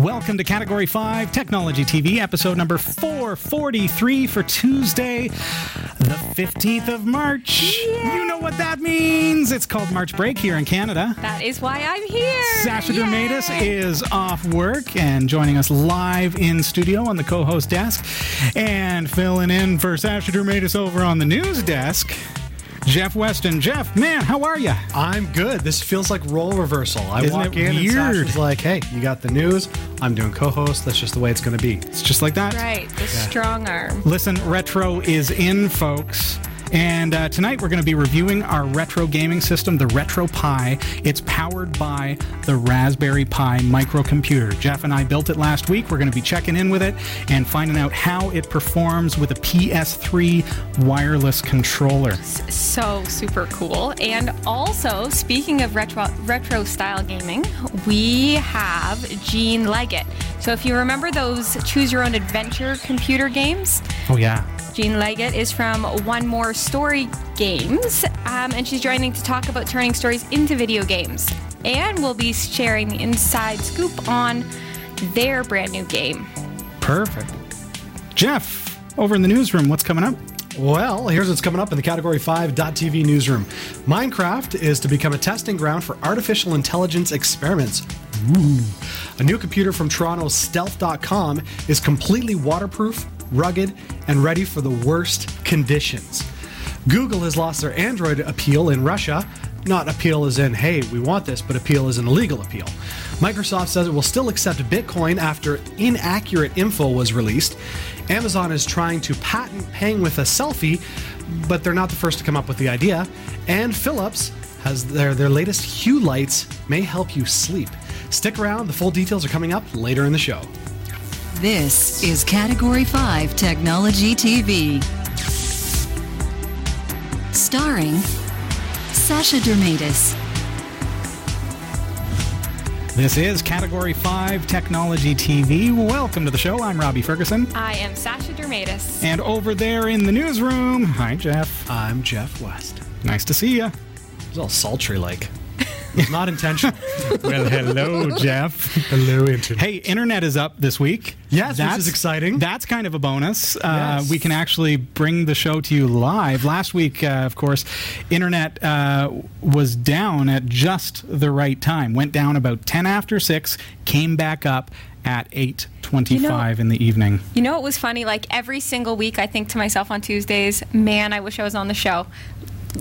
Welcome to Category 5 Technology TV, episode number 443 for Tuesday, the 15th of March. You know what that means. It's called March Break here in Canada. That is why I'm here. Sasha Yay! Dirmeitis is off work and joining us live in studio on the co host desk. And filling in for Sasha Dirmeitis over on the news desk, Jeff Weston. Jeff, man, how are you? I'm good. This feels like role reversal. I Isn't walk it in weird? and Sasha's like, "Hey, you got the news. I'm doing co-host. That's just the way it's going to be." It's just like that. Right, the strong arm. Listen, retro is in, folks. And uh, tonight we're going to be reviewing our retro gaming system, the RetroPie. It's powered by the Raspberry Pi microcomputer. Jeff and I built it last week. We're going to be checking in with it and finding out how it performs with a PS3 wireless controller. So super cool. And also, speaking of retro retro style gaming, we have Jean Leggett. So if you remember those choose your own adventure computer games, Oh, yeah. Jean Leggett is from One More Story Games, um, and she's joining to talk about turning stories into video games. And we'll be sharing the inside scoop on their brand new game. Perfect. Jeff, over in the newsroom, what's coming up? Well, here's what's coming up in the Category 5.tv newsroom. Minecraft is to become a testing ground for artificial intelligence experiments. Ooh. A new computer from Toronto's Stealth.com is completely waterproof, rugged, and ready for the worst conditions. Google has lost their Android appeal in Russia. Not appeal as in, hey, we want this, but appeal as an illegal appeal. Microsoft says it will still accept Bitcoin after inaccurate info was released. Amazon is trying to patent paying with a selfie, but they're not the first to come up with the idea. And Philips has their, their latest Hue lights may help you sleep. Stick around, the full details are coming up later in the show. This is Category 5 Technology TV. Starring Sasha Dirmeitis, This is Category 5 Technology TV. Welcome to the show. I'm Robbie Ferguson. I am Sasha Dirmeitis. And over there in the newsroom, hi, Jeff. I'm Jeff West. Nice to see you. It's all sultry like. It's not intentional. Well, hello, Jeff. Hello, Internet. Hey, internet is up this week. Yes, which is exciting. That's kind of a bonus. Uh, Yes. We can actually bring the show to you live. Last week, uh, of course, internet uh, was down at just the right time. Went down about 10 after 6, came back up at 8.25 You know- in the evening. You know it was funny? Like every single week, I think to myself on Tuesdays, man, I wish I was on the show.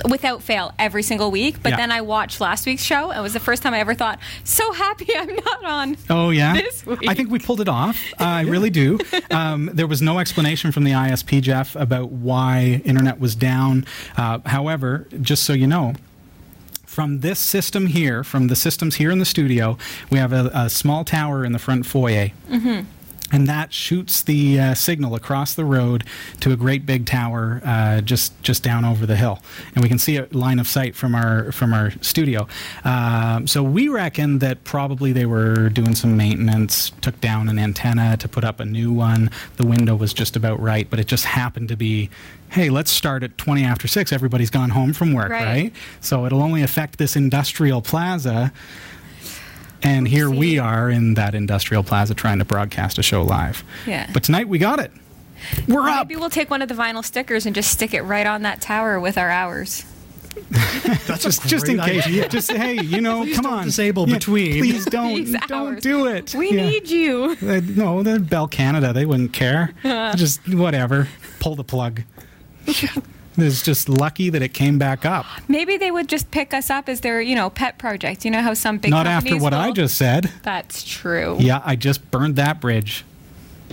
Without fail, every single week. But Yeah. then I watched last week's show. And it was the first time I ever thought, so happy I'm not on. Oh yeah, This week. I think we pulled it off. Uh, I really do. Um, there was no explanation from the ISP, Jeff, about why internet was down. Uh, however, just so you know. From this system here, from the systems here in the studio, we have a, a small tower in the front foyer. And that shoots the uh, signal across the road to a great big tower uh, just just down over the hill, and we can see a line of sight from our from our studio. Um, so we reckon that probably they were doing some maintenance, took down an antenna to put up a new one. The window was just about right, but it just happened to be. Hey, let's start at 20 after 6. Everybody's gone home from work, Right. right? So it'll only affect this industrial plaza. And here we are in that industrial plaza trying to broadcast a show live. Yeah. But tonight we got it. We're up. Maybe we'll take one of the vinyl stickers and just stick it right on that tower with our hours. That's Just, just in case. idea. Just say, hey, you know, Please come don't on. disable between. Please don't. Don't do it. We Yeah. need you. Uh, no, the Bell Canada, they wouldn't care. just whatever. Pull the plug. It's just lucky that it came back up. Maybe they would just pick us up as their, you know, pet project. You know how some big companies Not after what I just said. That's true. Yeah, I just burned that bridge.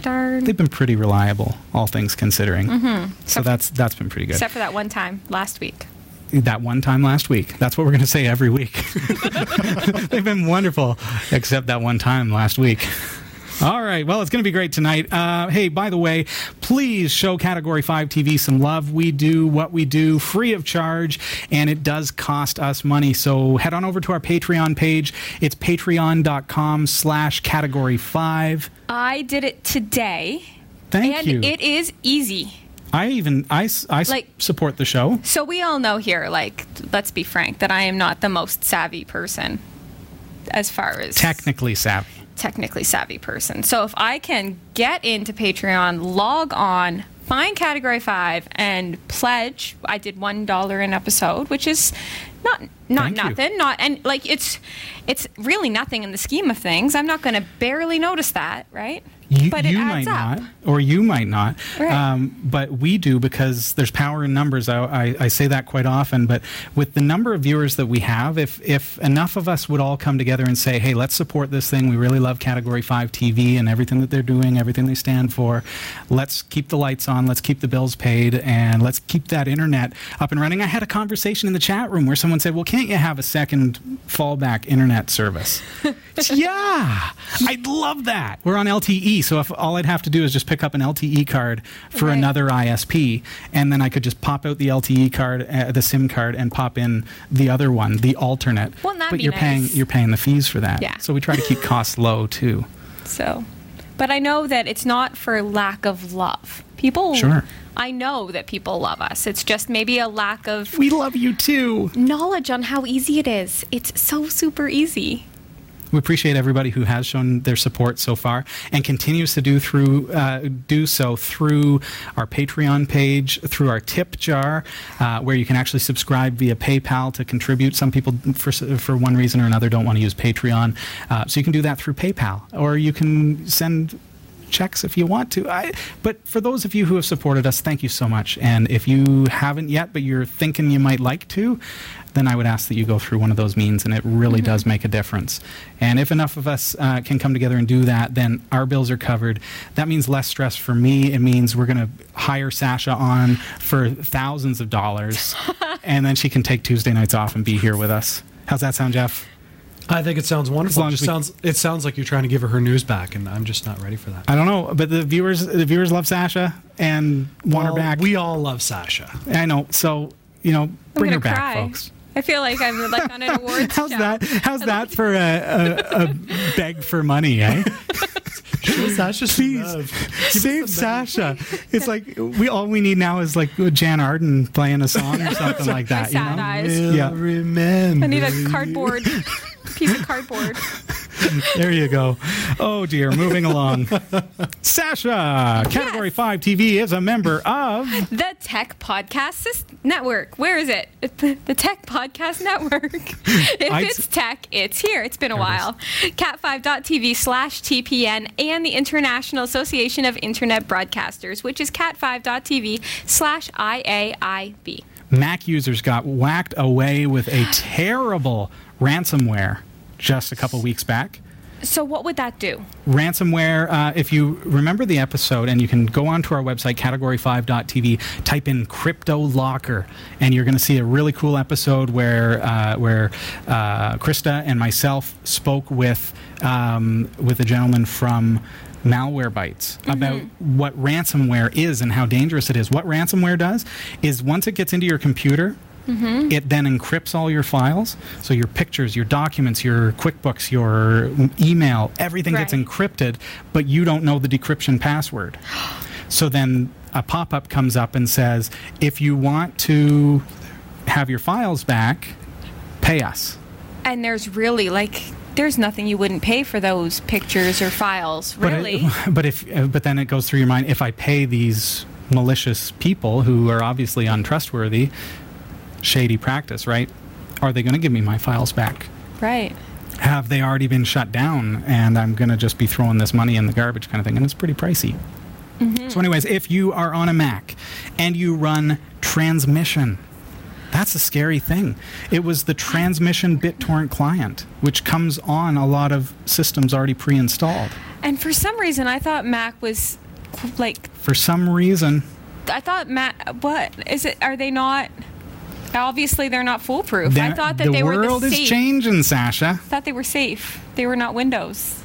Darn. They've been pretty reliable, all things considering. Mm-hmm. So that's that's been pretty good. Except for that one time last week. that one time last week. That's what we're going to say every week. They've been wonderful, except that one time last week. All right. Well, it's going to be great tonight. Uh, hey, by the way, please show Category 5 TV some love. We do what we do free of charge, and it does cost us money. So head on over to our Patreon page. It's patreon.com slash category 5. I did it today. Thank and you. it is easy. I even, I, I Like- support the show. So we all know here, like, let's be frank, that I am not the most savvy person as far as Technically savvy. Technically savvy person. So if I can get into Patreon, log on, find category 5 and pledge, I did $1 an episode, which is not not Thank you. nothing, not and like it's it's really nothing in the scheme of things. I'm not going to barely notice that, right? You, but you might up. not, or you might not. Right. Um, but we do because there's power in numbers. I, I, I say that quite often. But with the number of viewers that we have, if if enough of us would all come together and say, "Hey, let's support this thing. We really love Category Five TV and everything that they're doing, everything they stand for. Let's keep the lights on. Let's keep the bills paid, and let's keep that internet up and running." I had a conversation in the chat room where someone said, "Well, can't you have a second fallback internet service?" yeah, I'd love that. We're on LTE, so if all I'd have to do is just pick up an LTE card for Right. another ISP, and then I could just pop out the LTE card, uh, the SIM card, and pop in the other one, the alternate. Wouldn't that but be you're paying you're paying the fees for that. Yeah. So we try to keep costs low too. So, but I know that it's not for lack of love. People, Sure. I know that people love us. It's just maybe a lack of We love you too. knowledge on how easy it is. It's so super easy. We appreciate everybody who has shown their support so far and continues to do through uh, do so through our Patreon page, through our tip jar, uh, where you can actually subscribe via PayPal to contribute. Some people, for for one reason or another, don't want to use Patreon, uh, so you can do that through PayPal, or you can send checks if you want to. I, but for those of you who have supported us, thank you so much. And if you haven't yet, but you're thinking you might like to, then I would ask that you go through one of those means, and it really does make a difference. And if enough of us uh, can come together and do that, then our bills are covered. That means less stress for me. It means we're going to hire Sasha on for thousands of dollars, and then she can take Tuesday nights off and be here with us. How's that sound, Jeff? I think it sounds wonderful. long It, as just we- sounds, it sounds like you're trying to give her her news back, and I'm just not ready for that. I don't know, but the viewers, the viewers love Sasha and want Well, her back. We all love Sasha. I know. So you know, bring gonna her back, folks. I feel like I'm like on an awards How's show. that? How's that for a, a, a beg for money, eh? Sasha's Please save Sasha. It's like we all we need now is like Jann Arden playing a song or something like that. You sad know? eyes. Yeah. remember. I need a cardboard piece of cardboard. There you go. Oh dear. Moving along. Sasha, Category Five TV is a member of. The Tech Podcast Network. Where is it? The Tech Podcast Network. if I'd- it's tech, it's here. It's been a while. Cat5.tv slash TPN and the International Association of Internet Broadcasters, which is cat5.tv slash IAIB. Mac users got whacked away with a terrible ransomware just a couple weeks back. So, what would that do? ransomware uh, if you remember the episode and you can go onto our website category5.tv type in CryptoLocker and you're going to see a really cool episode where uh, where uh, krista and myself spoke with um, with a gentleman from Malwarebytes about what ransomware is and how dangerous it is. What ransomware does is once it gets into your computer, it then encrypts all your files. So your pictures, your documents, your QuickBooks, your email, everything gets encrypted, but you don't know the decryption password. So then a pop up comes up and says, if you want to have your files back, pay us. And there's really like, there's nothing you wouldn't pay for those pictures or files, But it- really. But, if uh, but then it goes through your mind if I pay these malicious people who are obviously untrustworthy, shady practice, right? Are they going to give me my files back? right. Have they already been shut down and I'm going to just be throwing this money in the garbage kind of thing? And it's pretty pricey. Mm-hmm. So, anyways, if you are on a Mac and you run transmission, that's a scary thing. It was the transmission BitTorrent client, which comes on a lot of systems already pre installed. And for some reason, I thought Mac was like For some reason, I thought Matt. What is it? Are they not? Obviously, they're not foolproof. I thought that the they were the world is safe. changing, Sasha. I thought they were safe. They were not Windows.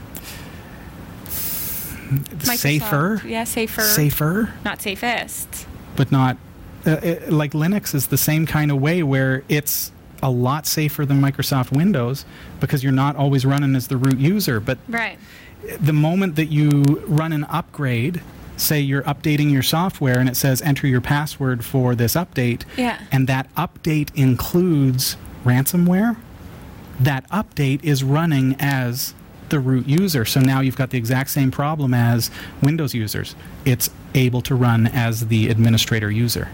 Microsoft. Safer, Yeah, safer. safer, Not safest. but not uh, it, like Linux is the same kind of way where it's a lot safer than Microsoft Windows because you're not always running as the root user. But Right. the moment that you run an upgrade, say you're updating your software and it says enter your password for this update, Yeah. and that update includes ransomware, that update is running as the root user. So now you've got the exact same problem as Windows users. It's able to run as the administrator user.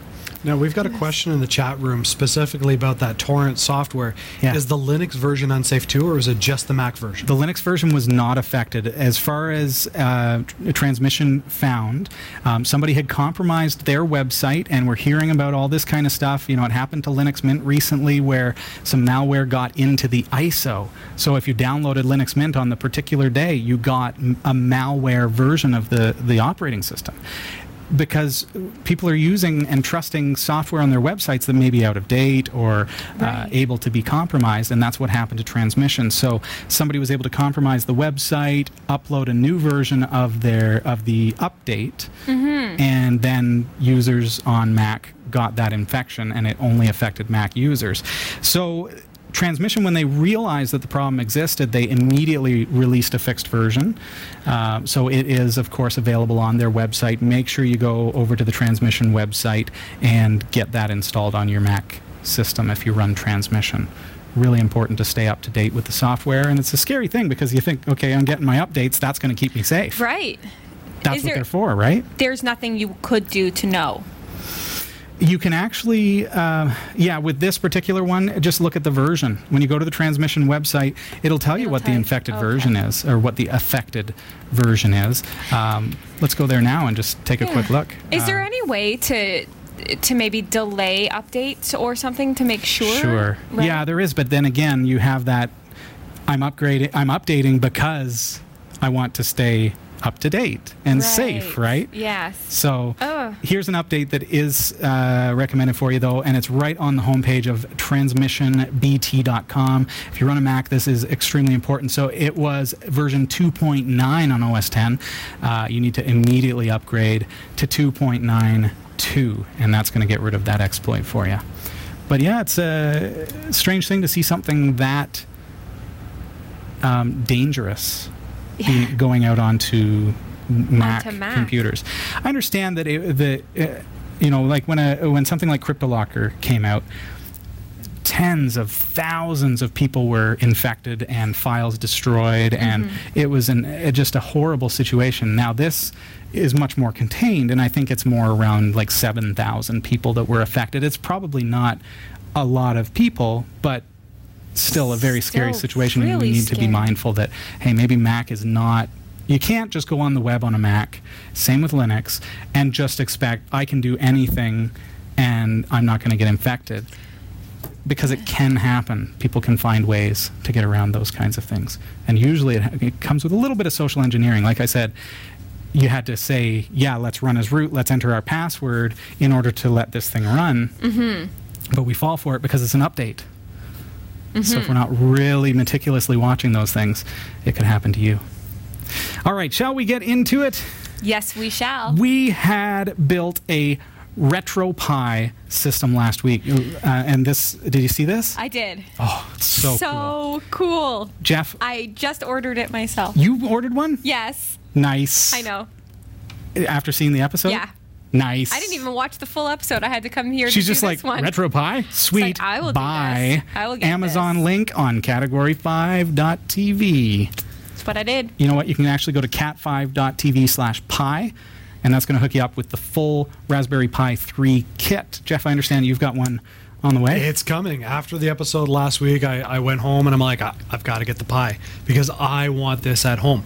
Now we've got a question in the chat room specifically about that torrent software. Yeah. Is the Linux version unsafe too, or is it just the Mac version? The Linux version was not affected. As far as uh, transmission found, um, somebody had compromised their website, and we're hearing about all this kind of stuff. You know, it happened to Linux Mint recently where some malware got into the ISO. So if you downloaded Linux Mint on the particular day, you got a malware version of the, the operating system. Because people are using and trusting software on their websites that may be out of date or uh, able to be compromised, and that's what happened to transmission. So somebody was able to compromise the website, upload a new version of their of the update, and then users on Mac got that infection, and it only affected Mac users. So. Transmission, when they realized that the problem existed, they immediately released a fixed version. Uh, so it is, of course, available on their website. Make sure you go over to the Transmission website and get that installed on your Mac system if you run transmission. Really important to stay up to date with the software, and it's a scary thing because you think, okay, I'm getting my updates, that's going to keep me safe. Right. That's what they're for, right? There's nothing you could do to know. You can actually, uh, yeah, with this particular one, just look at the version. When you go to the transmission website, it'll tell you It'll what the infected Okay. version is, or what the affected version is. Um, let's go there now and just take a quick look. Is there Uh, any way to to maybe delay updates or something to make sure? Sure. Right? Yeah, there is, but then again, you have that. I'm upgrading. I'm updating because I want to stay up to date and safe, right? Yes. So Ugh. here's an update that is uh, recommended for you, though, and it's right on the homepage of transmissionbt.com. If you run a Mac, this is extremely important. So it was version 2.9 on OS 10. Uh, you need to immediately upgrade to 2.92, and that's going to get rid of that exploit for you. But yeah, it's a strange thing to see something that um, dangerous be Yeah. going out onto Mac, Onto Mac. computers. I understand that it, the uh, you know like when a when something like CryptoLocker came out, tens of thousands of people were infected and files destroyed, and Mm-hmm. it was an uh, just a horrible situation. Now this is much more contained, and I think it's more around like seven thousand people that were affected. It's probably not a lot of people, but still a very scary Still situation and really we need to be mindful that hey maybe mac is not you can't just go on the web on a mac same with linux and just expect i can do anything and i'm not going to get infected. Because it can happen. People can find ways to get around those kinds of things. And usually it, it comes with a little bit of social engineering. Like i said you had to say yeah let's run as root let's enter our password in order to let this thing run. Mm-hmm. but we fall for it because it's an update so if we're not really meticulously watching those things, it could happen to you. All right, shall we get into it? Yes, we shall. We had built a RetroPie system last week, uh, and this. Did you see this? I did. oh, it's so, cool. so cool. Jeff, I just ordered it myself. you ordered one. Yes, Nice. I know. After seeing the episode. Yeah. Nice. I didn't even watch the full episode. I had to come here. She's to just do like this one. RetroPie. Sweet. I will do Buy this. I will get Amazon this. link on category5.tv. That's what I did. you know what? You can actually go to cat5.tv slash pi, and that's going to hook you up with the full Raspberry Pi 3 kit. Jeff, I understand you've got one on the way. It's coming. After the episode last week, I, I went home and I'm like, I, I've got to get the Pi because I want this at home.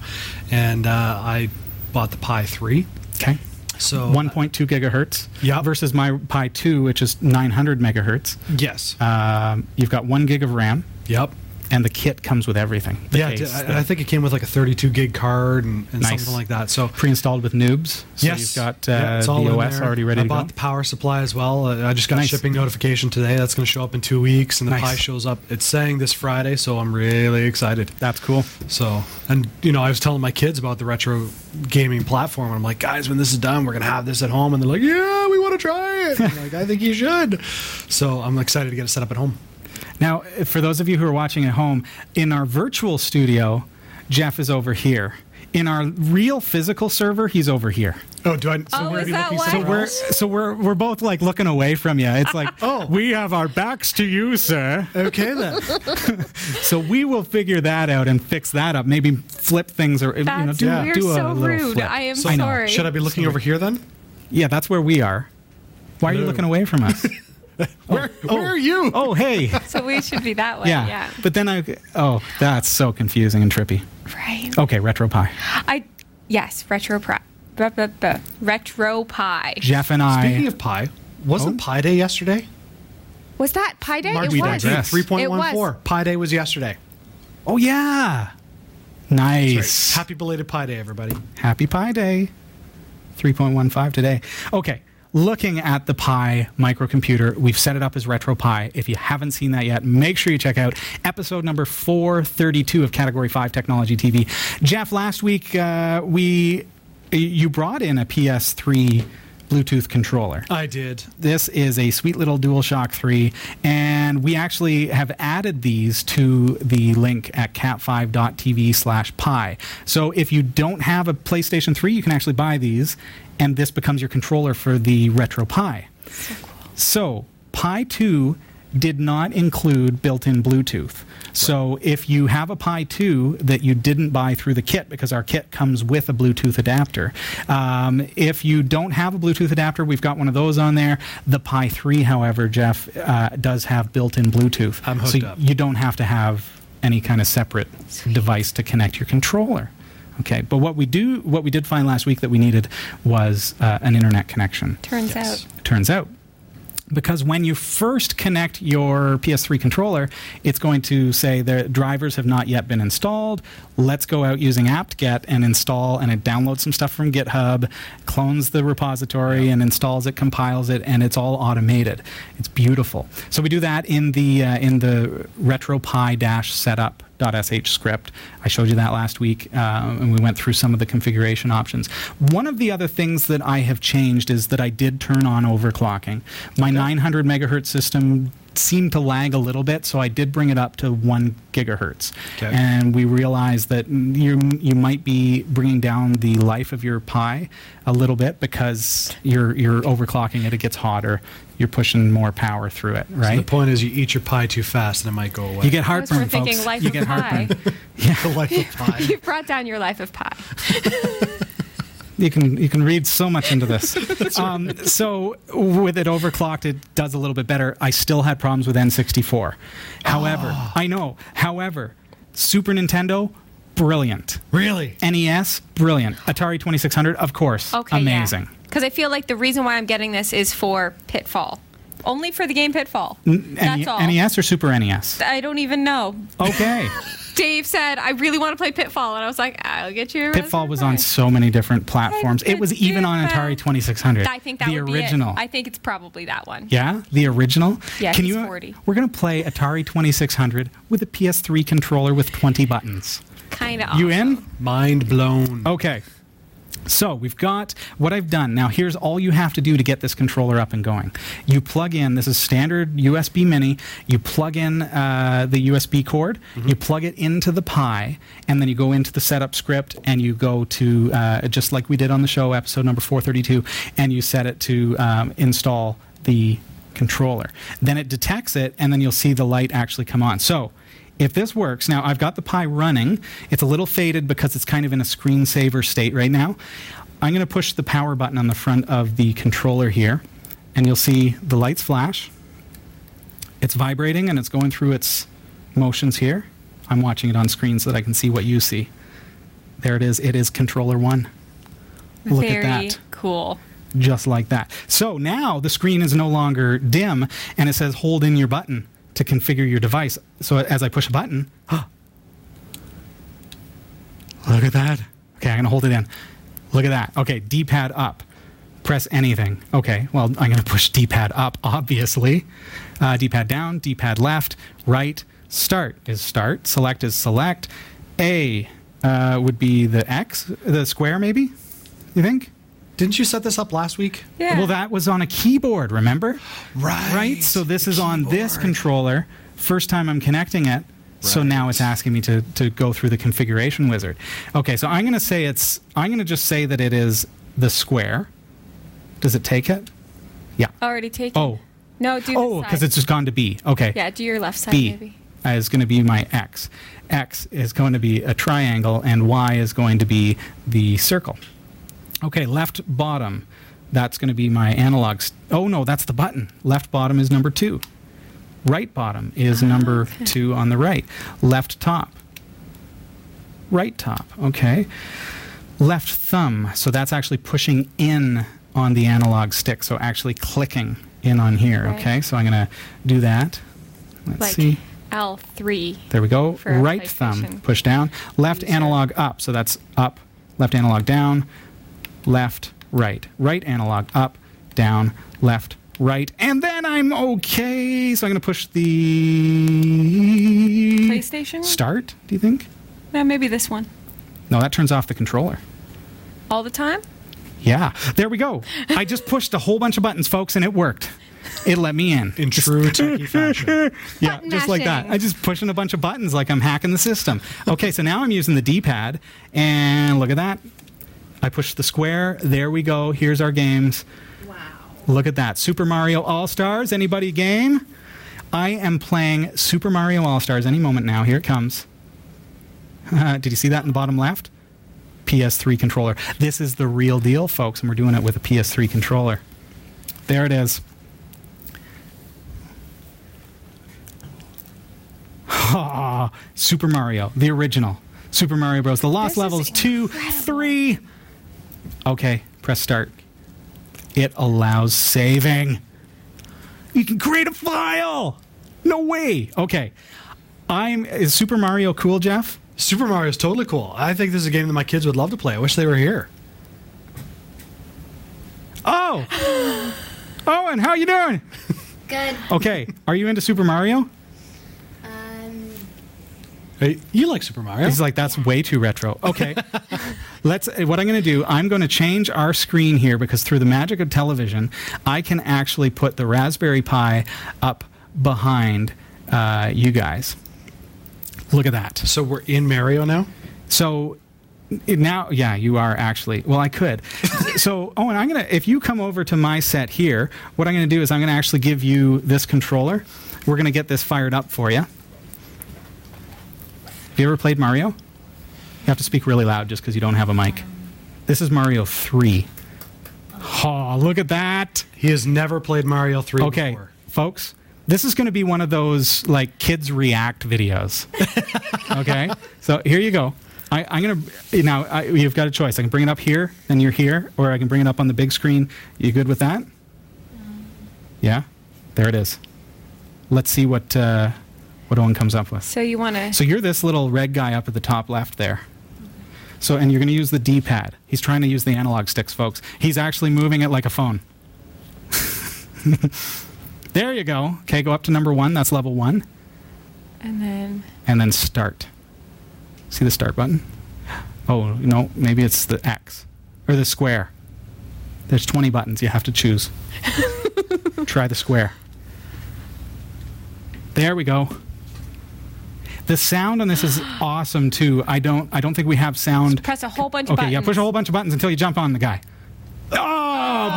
And uh, I bought the Pi 3. okay. So 1.2 gigahertz versus my Pi 2, which is 900 megahertz. Yes. Um, you've got one gig of RAM, yep. And the kit comes with everything. Yeah, case, I, the I think it came with like a 32 gig card and, and Nice. something like that. So pre-installed with Noobs. So yes, you've got uh, Yeah, it's all the OS already ready I to bought the power supply as well. Uh, I just got Nice. a shipping notification today. That's going to show up in two weeks, and the Nice. Pi shows up. It's saying this Friday, so I'm really excited. That's cool. So, and you know, I was telling my kids about the retro gaming platform. And I'm like, guys, when this is done, we're gonna have this at home, and they're like, yeah, we want to try it. I'm like, I think you should. So I'm excited to get it set up at home. Now, for those of you who are watching at home, in our virtual studio, Jeff is over here. In our real physical server, he's over here. Oh, do I? So Oh, we're is that looking why? somewhere We're so we're we're both like looking away from you. It's like, Oh. we have our backs to you, sir. Okay then. So we will figure that out and fix that up. Maybe flip things or you know That's do, you're do a so little rude. flip. I am I know. sorry. Should I be looking over here then? Yeah, that's where we are. Why are you looking away from us? Where, oh. where are you? oh, hey. So we should be that way. Yeah. Yeah. But then I oh, that's so confusing and trippy. Right. Okay, RetroPie. I yes, RetroPie. Jeff and I Speaking of pie, wasn't Oh. Pi Day yesterday? Was that Pi Day? March it we was. digress. Three point one It was. Pi Day was yesterday. Oh yeah. Nice. Happy belated Pi Day, everybody. Happy Pi Day. 3.15 today. Okay, looking at the Pi microcomputer, we've set it up as RetroPie. If you haven't seen that yet, make sure you check out episode number 432 of Category 5 Technology TV. Jeff, last week uh, we you brought in a PS3 Bluetooth controller I did. this is a sweet little DualShock 3, and we actually have added these to the link at cat5.tv slash pi. So if you don't have a PlayStation 3, you can actually buy these, and this becomes your controller for the RetroPie. So, Pi 2 did not include built in Bluetooth. So, if you have a Pi 2 that you didn't buy through the kit, because our kit comes with a Bluetooth adapter, um, if you don't have a Bluetooth adapter, we've got one of those on there. The Pi 3, however, Jeff, uh, does have built in Bluetooth. I'm so hooked up. you don't have to have any kind of separate device to connect your controller. Okay, but what we do, what we did find last week that we needed was uh, an internet connection Turns Yes. out. turns out. Because when you first connect your PS3 controller, it's going to say the drivers have not yet been installed. Let's go out using apt-get and install, and it downloads some stuff from GitHub, clones the repository, and installs it, compiles it, and it's all automated. It's beautiful. So we do that in the uh, in the RetroPie-setup .sh script. I showed you that last week, uh, and we went through some of the configuration options. One of the other things that I have changed is that I did turn on overclocking. My 900 megahertz system seemed to lag a little bit, so I did bring it up to one gigahertz. Okay. And we realized that you you might be bringing down the life of your Pi a little bit because you're you're overclocking it. It gets hotter. You're pushing more power through it, So right? the point is, you eat your pie too fast, and it might go away. you get I was heartburn, thinking folks. life you of get pie. heartburn. the life of pie. You've brought down your life of pie. You can you can read so much into this. um, so with it overclocked, it does a little bit better. I still had problems with N64. However, I know. However, Super Nintendo, brilliant. Really? NES, brilliant. Atari 2600, of course, Okay. amazing. Because I feel like the reason why I'm getting this is for Pitfall. Only for the game Pitfall. N- That's all. NES or Super NES? I don't even know. Okay. Dave said, I really want to play Pitfall. And I was like, I'll get you a Pitfall was on so many different platforms. It was even on Atari 2600. I think that the would original. be it. I think it's probably that one. Yeah, the original. Yeah, Can you? 40. We're gonna play Atari 2600 with a PS3 controller with 20 buttons. Kind of. You in? Mind blown. Okay. So we've got what I've done. Now here's all you have to do to get this controller up and going. You plug in. This is standard USB Mini. You plug in uh, the USB cord. You plug it into the Pi, and then you go into the setup script, and you go to uh, just like we did on the show, episode number 432, and you set it to um, install the controller. Then it detects it, and then you'll see the light actually come on. So if this works, now I've got the Pi running. It's a little faded because it's kind of in a screensaver state right now. I'm going to push the power button on the front of the controller here, and you'll see the lights flash. It's vibrating and it's going through its motions here. I'm watching it on screen so that I can see what you see. There it is. It is controller one. Look Very at that cool. just like that. So now the screen is no longer dim and it says hold in your button to configure your device. So as I push a button, look at that. Okay, I'm going to hold it in. Look at that. Okay, D pad up. Press anything. Okay, well, I'm going to push D pad up, obviously. Uh, D pad down, D pad left, right. Start is start. Select is select. A uh, would be the X, the square, maybe? You think? Didn't you set this up last week? Yeah. Well, that was on a keyboard, remember? Right. Right? So this is on this controller. First time I'm connecting it. So now it's asking me to, to go through the configuration wizard. Okay, so I'm going to say it's, I'm going to just say that it is the square. Does it take it? Yeah. Already taken. Oh. No, do Oh, because it's just gone to B. Okay. Yeah, do your left side B maybe. is going to be my X. X is going to be a triangle, and Y is going to be the circle. Okay, left bottom. That's going to be my analog. St- oh, no, that's the button. Left bottom is number two. Right bottom is number two on the right. Left top. Right top. Okay. Left thumb. So that's actually pushing in on the analog stick. So actually clicking in on here. Right. Okay. So I'm going to do that. Let's Like see. L3. There we go. Right thumb push down. Left analog up. So that's up. Left analog down. Left, right. Right analog up, down, left, right. And then I'm okay. So I'm going to push the PlayStation? start. Do you think? Yeah, maybe this one. No, that turns off the controller. All the time? Yeah, there we go. I just pushed a whole bunch of buttons, folks, and it worked. It let me in. In true techie fashion. Yeah, Button just like that. mashing. I just pushing a bunch of buttons like I'm hacking the system. Okay, so now I'm using the D-pad, and look at that. I push the square. There we go. Here's our games. Wow. Look at that. Super Mario All Stars. Anybody game? I am playing Super Mario All Stars any moment now. Here it comes. Did you see that in the bottom left? PS3 controller. This is the real deal, folks, and we're doing it with a PS3 controller. There it is. Super Mario, the original. Super Mario Bros. The Lost This is Levels 2, 3. Okay, press start. It allows saving. You can create a file. No way. Okay. I'm is Super Mario cool, Jeff? Super Mario is totally cool. I think this is a game that my kids would love to play. I wish they were here. Oh. Owen, how you doing? Good. Okay. Are you into Super Mario? Hey, you like Super Mario? He's like, that's way too retro. Okay. Let's. What I'm going to do, I'm going to change our screen here because through the magic of television, I can actually put the Raspberry Pi up behind uh, you guys. Look at that. so we're in Mario now? So now, yeah, you are actually. Well, I could. so, Owen, I'm gonna. If you come over to my set here, what I'm gonna do is I'm gonna actually give you this controller. We're gonna get this fired up for you. Have you ever played Mario? You have to speak really loud just because you don't have a mic. This is Mario 3. Oh, look at that. He has never played Mario 3 Okay, before. folks, this is going to be one of those like kids react videos. okay, so here you go. I, I'm gonna now. I, you've got a choice. I can bring it up here, and you're here, or I can bring it up on the big screen. You good with that? Yeah, there it is. Let's see what uh, what Owen comes up with. So you want to. So you're this little red guy up at the top left there. So and you're going to use the D-pad. He's trying to use the analog sticks, folks. He's actually moving it like a phone. there you go. Okay, go up to number one. That's level one, And then. and then start. See the start button? Oh no, maybe it's the X or the square. There's 20 buttons. You have to choose. Try the square. There we go. The sound on this is awesome too. I don't I don't think we have sound. Press a whole bunch of Okay, buttons. yeah, push a whole bunch of buttons until you jump on the guy. Oh.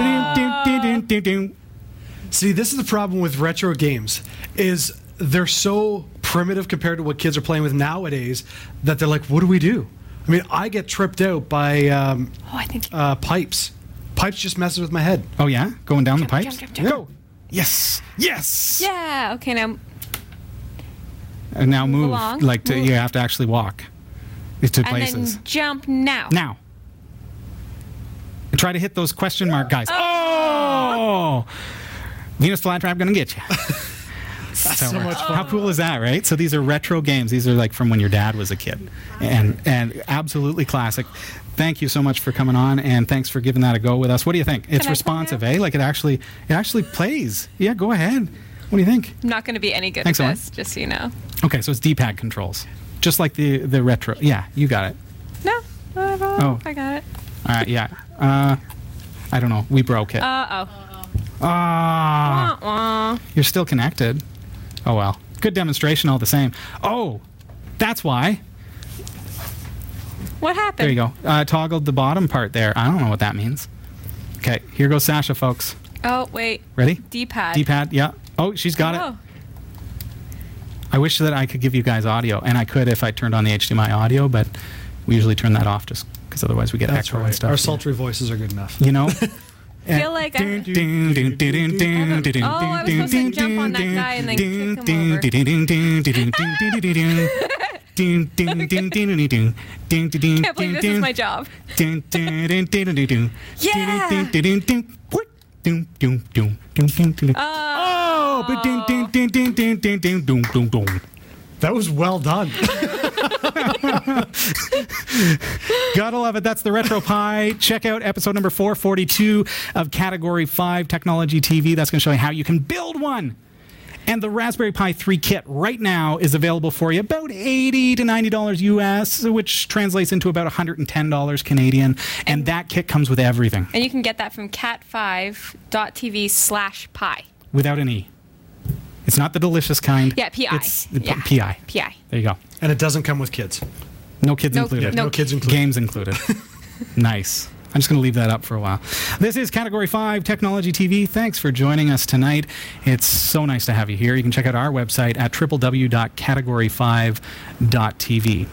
See, this is the problem with retro games is they're so primitive compared to what kids are playing with nowadays that they're like, what do we do? I mean, I get tripped out by um, Oh, I think. uh, pipes. Pipes just messes with my head. Oh yeah, going down Jump, the pipes. jump, jump, jump. Go. Yes. Yes. yeah. Okay. Now. And now move along. like to, Move. you have to actually walk to And places. then jump now. Now. And Try to hit those question mark guys. Oh! Venus flytrap gonna get you. so, much fun. How cool is that, right? So these are retro games. These are like from when your dad was a kid, and and absolutely classic. Thank you so much for coming on, and thanks for giving that a go with us. What do you think? It's responsive, eh? Like it actually it actually plays. Yeah, go ahead. What do you think? I'm not going to be any good Thanks, at this, just so you know. Okay, so it's D-pad controls, just like the the retro. Yeah, you got it. No. Oh. Oh. I got it. All right, yeah. Uh, I don't know. We broke it. Uh Ah. oh. Wah, wah. You're still connected. Oh well. Good demonstration all the same. Oh, That's why. What happened? There you go. Uh, toggled the bottom part there. I don't know what that means. Okay, here goes Sasha, folks. Oh, wait. Ready? D-pad. D-pad, yeah. Oh, she's got Oh. it. I wish that I could give you guys audio, and I could if I turned on the HDMI audio, but we usually turn that off just because otherwise we get That's echo and stuff. Our sultry voices are good enough. you know. I feel like I- Oh, I was supposed to jump on that guy and then kick him over. Ding ding ding ding ding ding ding ding ding. can't believe this is my job doom. Oh, oh ding, ding, ding, ding, ding, ding, ding. That was well done. Gotta love it. That's the RetroPie. Check out episode number 442 of Category 5 Technology TV. That's going to show you how you can build one and the Raspberry Pi 3 kit right now is available for you about 80 to $90 US, which translates into about $110 Canadian. And that kit comes with everything And you can get that from cat5.tv slash pi. without an E. It's not the delicious kind. Yeah, PI. It's Yeah. PI. PI. There you go. and it doesn't come with kids. No kids No- included. no No kids included. Games included. nice. I'm just going to leave that up for a while. This is Category 5 Technology TV. Thanks for joining us tonight. It's so nice to have you here. You can check out our website at www.category5.tv.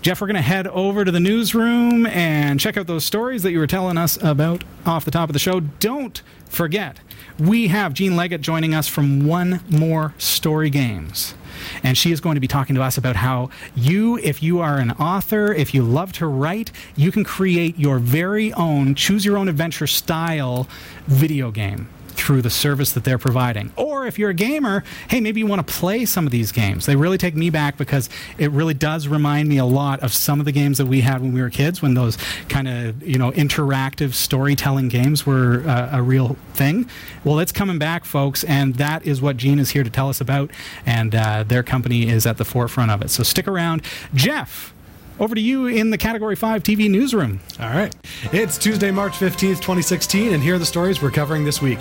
Jeff, we're going to head over to the newsroom and check out those stories that you were telling us about off the top of the show. Don't forget, we have Jean Leggett joining us from One More Story Games. And she is going to be talking to us about how you, if you are an author, if you love to write, you can create your very own choose your own adventure style video game through the service that they're providing. Or if you're a gamer, hey, maybe you want to play some of these games. They really take me back because it really does remind me a lot of some of the games that we had when we were kids, when those kind of, you know, interactive storytelling games were uh, a real thing. Well, it's coming back, folks, and that is what Jean is here to tell us about, and uh, their company is at the forefront of it. So stick around. Jeff, over to you in the Category 5 TV newsroom. All right. It's Tuesday, March 15th, 2016, and here are the stories we're covering this week.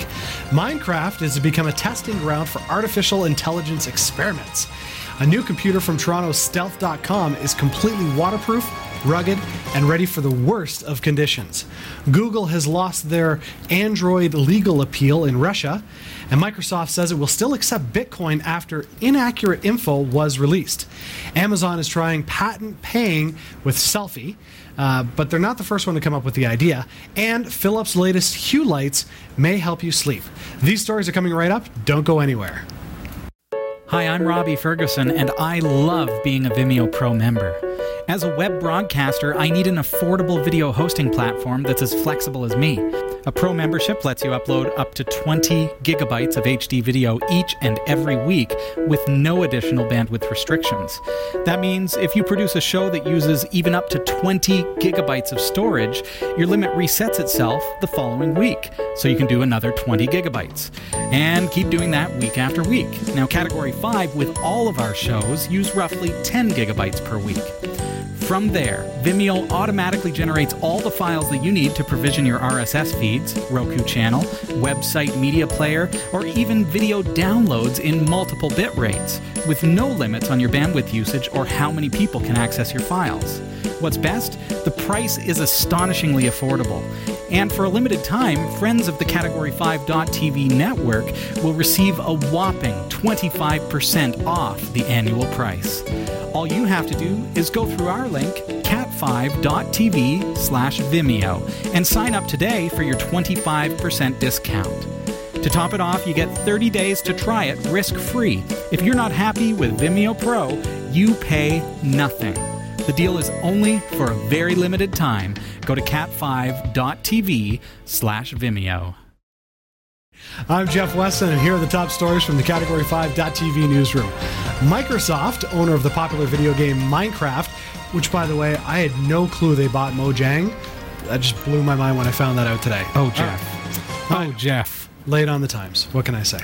Minecraft is to become a testing ground for artificial intelligence experiments. A new computer from Toronto's stealth.com is completely waterproof, rugged, and ready for the worst of conditions. Google has lost their Android legal appeal in Russia, and Microsoft says it will still accept Bitcoin after inaccurate info was released. Amazon is trying patent paying with Selfie, uh, but they're not the first one to come up with the idea. And Philips' latest Hue lights may help you sleep. These stories are coming right up. Don't go anywhere. Hi, I'm Robbie Ferguson, and I love being a Vimeo Pro member. As a web broadcaster, I need an affordable video hosting platform that's as flexible as me. A pro membership lets you upload up to 20 gigabytes of HD video each and every week with no additional bandwidth restrictions. That means if you produce a show that uses even up to 20 gigabytes of storage, your limit resets itself the following week, so you can do another 20 gigabytes. And keep doing that week after week. Now, Category 5 with all of our shows use roughly 10 gigabytes per week. From there, Vimeo automatically generates all the files that you need to provision your RSS feeds, Roku channel, website media player, or even video downloads in multiple bit rates, with no limits on your bandwidth usage or how many people can access your files. What's best? The price is astonishingly affordable. And for a limited time, friends of the Category 5.tv network will receive a whopping 25% off the annual price. All you have to do is go through our link, cat5.tv slash Vimeo, and sign up today for your 25% discount. To top it off, you get 30 days to try it risk free. If you're not happy with Vimeo Pro, you pay nothing. The deal is only for a very limited time. Go to cat5.tv slash Vimeo. I'm Jeff Weston, and here are the top stories from the Category 5.tv newsroom. Microsoft, owner of the popular video game Minecraft, which, by the way, I had no clue they bought Mojang. That just blew my mind when I found that out today. Oh, Jeff. Uh, oh, Jeff. Late on the times. What can I say?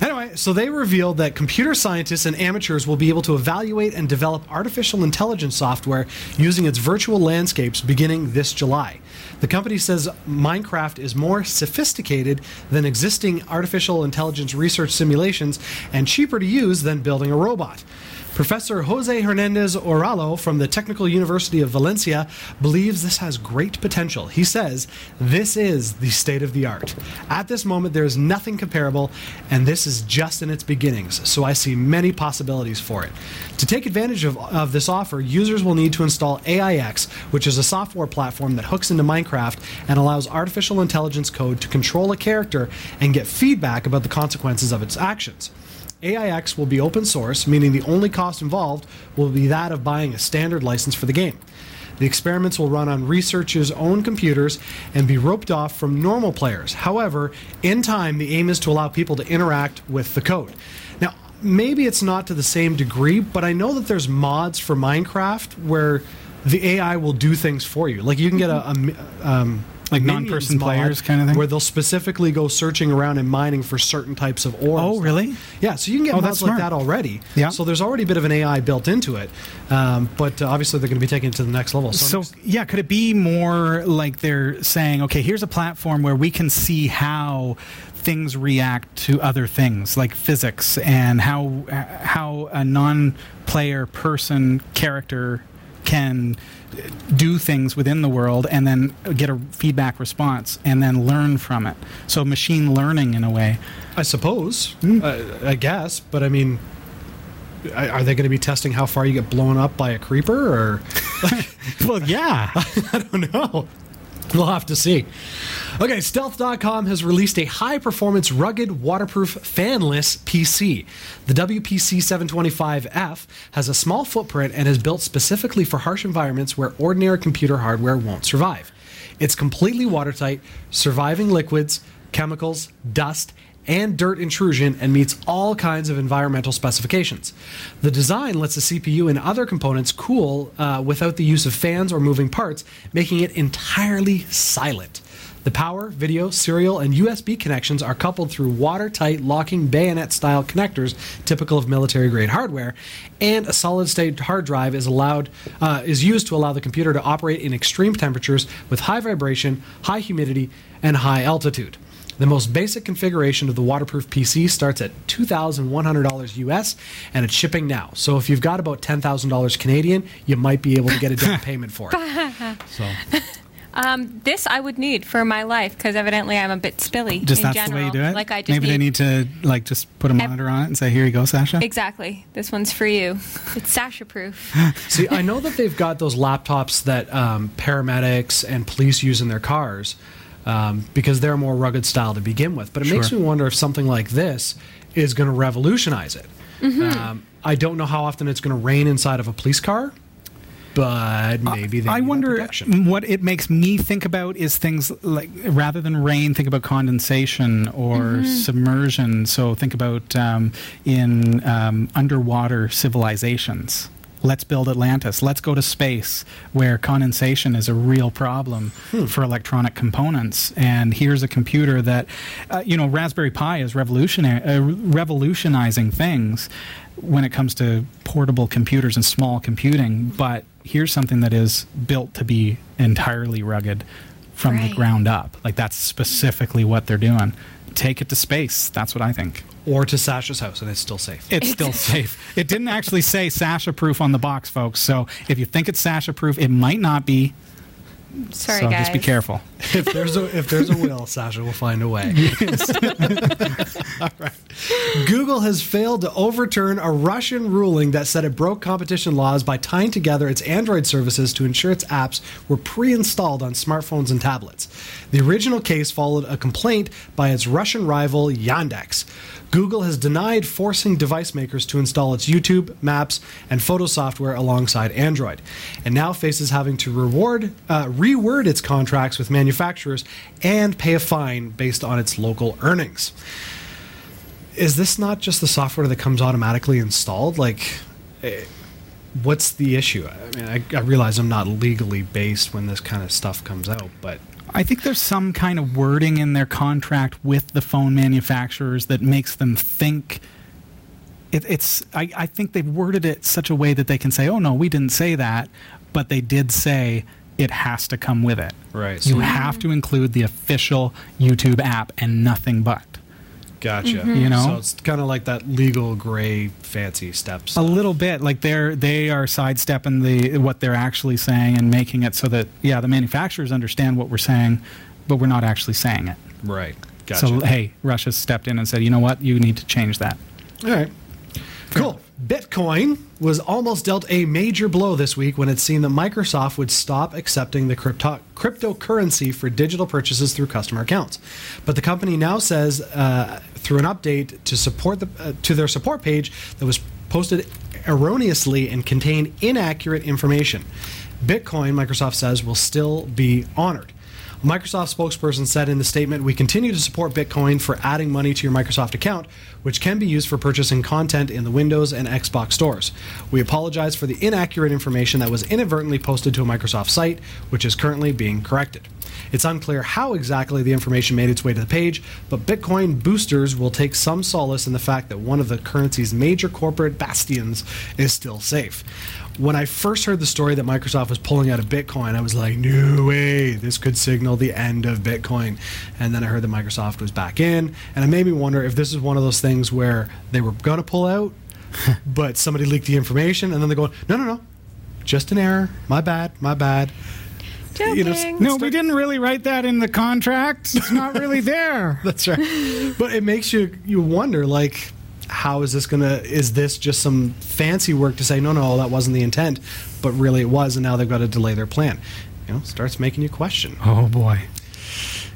Anyway, so they revealed that computer scientists and amateurs will be able to evaluate and develop artificial intelligence software using its virtual landscapes beginning this July. The company says Minecraft is more sophisticated than existing artificial intelligence research simulations and cheaper to use than building a robot. Professor Jose Hernandez Orallo from the Technical University of Valencia believes this has great potential. He says, This is the state of the art. At this moment, there is nothing comparable, and this is just in its beginnings, so I see many possibilities for it. To take advantage of, of this offer, users will need to install AIX, which is a software platform that hooks into Minecraft and allows artificial intelligence code to control a character and get feedback about the consequences of its actions. AIX will be open source, meaning the only cost involved will be that of buying a standard license for the game. The experiments will run on researchers' own computers and be roped off from normal players. However, in time, the aim is to allow people to interact with the code. Now, maybe it's not to the same degree, but I know that there's mods for Minecraft where the AI will do things for you. Like you can get a, a um, Like non-person mod players kind of thing? where they'll specifically go searching around and mining for certain types of ore. and Oh, really? Yeah, so you can get Oh, mods like that already. Yeah. So there's already a bit of an AI built into it, um, but uh, obviously they're going to be taking it to the next level. So, So yeah, could it be more like they're saying, okay, here's a platform where we can see how things react to other things like physics and how how a non-player person character can do things within the world and then get a feedback response and then learn from it. So machine learning in a way. I suppose, uh, I guess, but I mean. Are they going to be testing how far you get blown up by a creeper, or Well, yeah. I don't know. We'll have to see. Okay, Stealth.com has released a high performance, rugged, waterproof, fanless PC. The WPC 725F has a small footprint and is built specifically for harsh environments where ordinary computer hardware won't survive. It's completely watertight, surviving liquids, chemicals, dust, and dirt intrusion and meets all kinds of environmental specifications. The design lets the CPU and other components cool uh, without the use of fans or moving parts, making it entirely silent. The power, video, serial, and USB connections are coupled through watertight locking bayonet style connectors typical of military grade hardware, and a solid state hard drive is allowed uh, is used to allow the computer to operate in extreme temperatures with high vibration, high humidity, and high altitude. The most basic configuration of the waterproof PC starts at $2,100 US and it's shipping now. So if you've got about $10,000 Canadian, you might be able to get a down payment for it. So Um, this I would need for my life because evidently I'm a bit spilly. Just in that's general. the way you do it. Like I just Maybe they need to like just put a monitor on it and say, "Here you go, Sasha." Exactly. This one's for you. It's Sasha proof. See, I know that they've got those laptops that um, paramedics and police use in their cars um, because they're a more rugged style to begin with. But it makes me wonder if something like this is going to revolutionize it. Um, I don't know how often it's going to rain inside of a police car, but maybe they I I wonder what it makes me think about is things like rather than rain, think about condensation or Mm-hmm. submersion. So think about um, in um, underwater civilizations. Let's build Atlantis. Let's go to space where condensation is a real problem Hmm. for electronic components. And here's a computer that, uh, you know, Raspberry Pi is revolutionary, uh, revolutionizing things when it comes to portable computers and small computing. But here's something that is built to be entirely rugged from the ground up. Like that's specifically what they're doing. Take it to space. That's what I think. Or to Sasha's house, and it's still safe. It's still safe. It didn't actually say Sasha proof on the box, folks. So if you think it's Sasha proof, it might not be. Sorry, so guys. just be careful. If there's a if there's a will, Sasha will find a way. All right. Google has failed to overturn a Russian ruling that said it broke competition laws by tying together its Android services to ensure its apps were pre-installed on smartphones and tablets. The original case followed a complaint by its Russian rival Yandex. Google has denied forcing device makers to install its YouTube, Maps, and photo software alongside Android, and now faces having to reward, uh, reword its contracts with manufacturers and pay a fine based on its local earnings. Is this not just the software that comes automatically installed? Like, eh, what's the issue? I mean, I, I realize I'm not legally based when this kind of stuff comes out, but I think there's some kind of wording in their contract with the phone manufacturers that makes them think. It, it's. I, I think they've worded it such a way that they can say, "Oh no, we didn't say that," but they did say it has to come with it. Right, You so- have to include the official YouTube app and nothing but. Gotcha. Mm-hmm. You know? so it's kind of like that legal gray fancy steps. A little bit, like they're they are sidestepping the what they're actually saying and making it so that yeah, the manufacturers understand what we're saying, but we're not actually saying it. Right. Gotcha. So hey, Russia stepped in and said, you know what, you need to change that. All right. Cool. Bitcoin was almost dealt a major blow this week when it seemed that Microsoft would stop accepting the crypto- cryptocurrency for digital purchases through customer accounts. But the company now says uh, through an update to support the uh, to their support page that was posted erroneously and contained inaccurate information. Bitcoin, Microsoft says, will still be honored. Microsoft spokesperson said in the statement, We continue to support Bitcoin for adding money to your Microsoft account, which can be used for purchasing content in the Windows and Xbox stores. We apologize for the inaccurate information that was inadvertently posted to a Microsoft site, which is currently being corrected. It's unclear how exactly the information made its way to the page, but Bitcoin boosters will take some solace in the fact that one of the currency's major corporate bastions is still safe. When I first heard the story that Microsoft was pulling out of Bitcoin, I was like, no way, this could signal the end of Bitcoin. And then I heard that Microsoft was back in, and it made me wonder if this is one of those things where they were going to pull out, but somebody leaked the information, and then they're going, no, no, no, just an error. My bad, my bad. Joking. You know, s- No, we didn't really write that in the contract. It's not really there. That's right. but it makes you you wonder like how is this gonna is this just some fancy work to say no no that wasn't the intent but really it was and now they've got to delay their plan you know starts making you question Oh boy.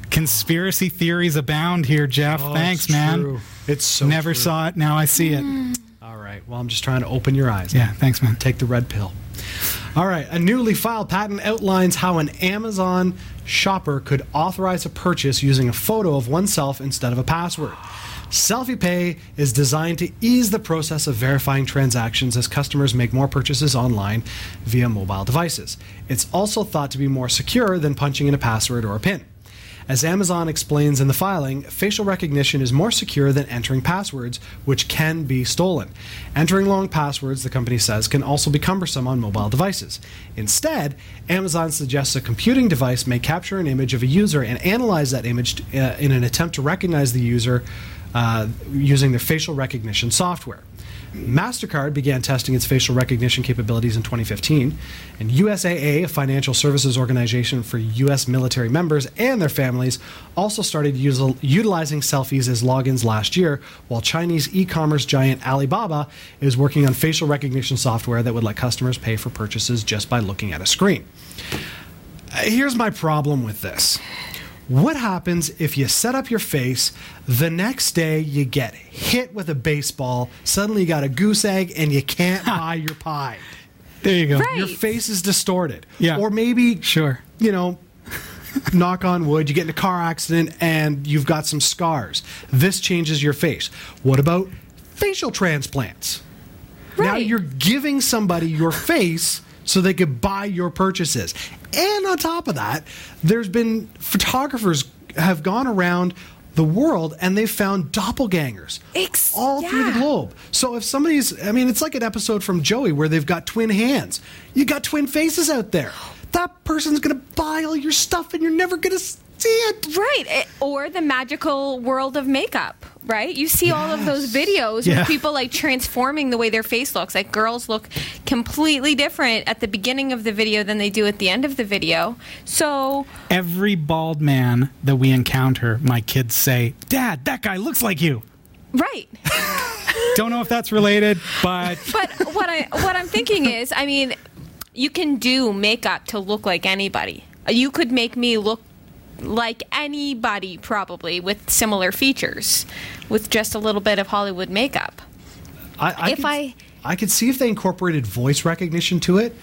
Conspiracy theories abound here, Jeff. Oh, Thanks, it's man. true. it's so Never true. saw it. Now I see it. Hmm. all right well i'm just trying to open your eyes Yeah, thanks, man. take the red pill all right a newly filed patent outlines how an amazon shopper could authorize a purchase using a photo of oneself instead of a password Selfie Pay is designed to ease the process of verifying transactions as customers make more purchases online via mobile devices. It's also thought to be more secure than punching in a password or a PIN. As Amazon explains in the filing, facial recognition is more secure than entering passwords, which can be stolen. Entering long passwords, the company says, can also be cumbersome on mobile devices. Instead, Amazon suggests a computing device may capture an image of a user and analyze that image uh, in an attempt to recognize the user uh, using their facial recognition software. MasterCard began testing its facial recognition capabilities in 2015, and USAA, a financial services organization for U.S. military members and their families, also started usil- utilizing selfies as logins last year, while Chinese e commerce giant Alibaba is working on facial recognition software that would let customers pay for purchases just by looking at a screen. Uh, Here's my problem with this. What happens if you set up your face, the next day you get hit with a baseball, suddenly you got a goose egg, and you can't buy your pie? There you go. Right. Your face is distorted. Yeah. Or maybe, Sure. you know, knock on wood, you get in a car accident and you've got some scars. This changes your face. What about facial transplants? Right. Now you're giving somebody your face so they could buy your purchases. And on top of that, there's been photographers have gone around the world and they've found doppelgangers Ex- all through the globe. So if somebody's, I mean, it's like an episode from Joey where they've got twin hands. You got twin faces out there. That person's to buy all your stuff and you're never see it. Right. Or the magical world of makeup, right? You see all of those videos Yeah. with people like transforming the way their face looks. Like girls look completely different at the beginning of the video than they do at the end of the video. So, Every bald man that we encounter, my kids say, Dad, that guy looks like you. right. Don't know if that's related, but But what I what I'm thinking is, I mean, you can do makeup to look like anybody. You could make me look like anybody probably with similar features with just a little bit of Hollywood makeup. I, I If could, I- I could see if they incorporated voice recognition to it.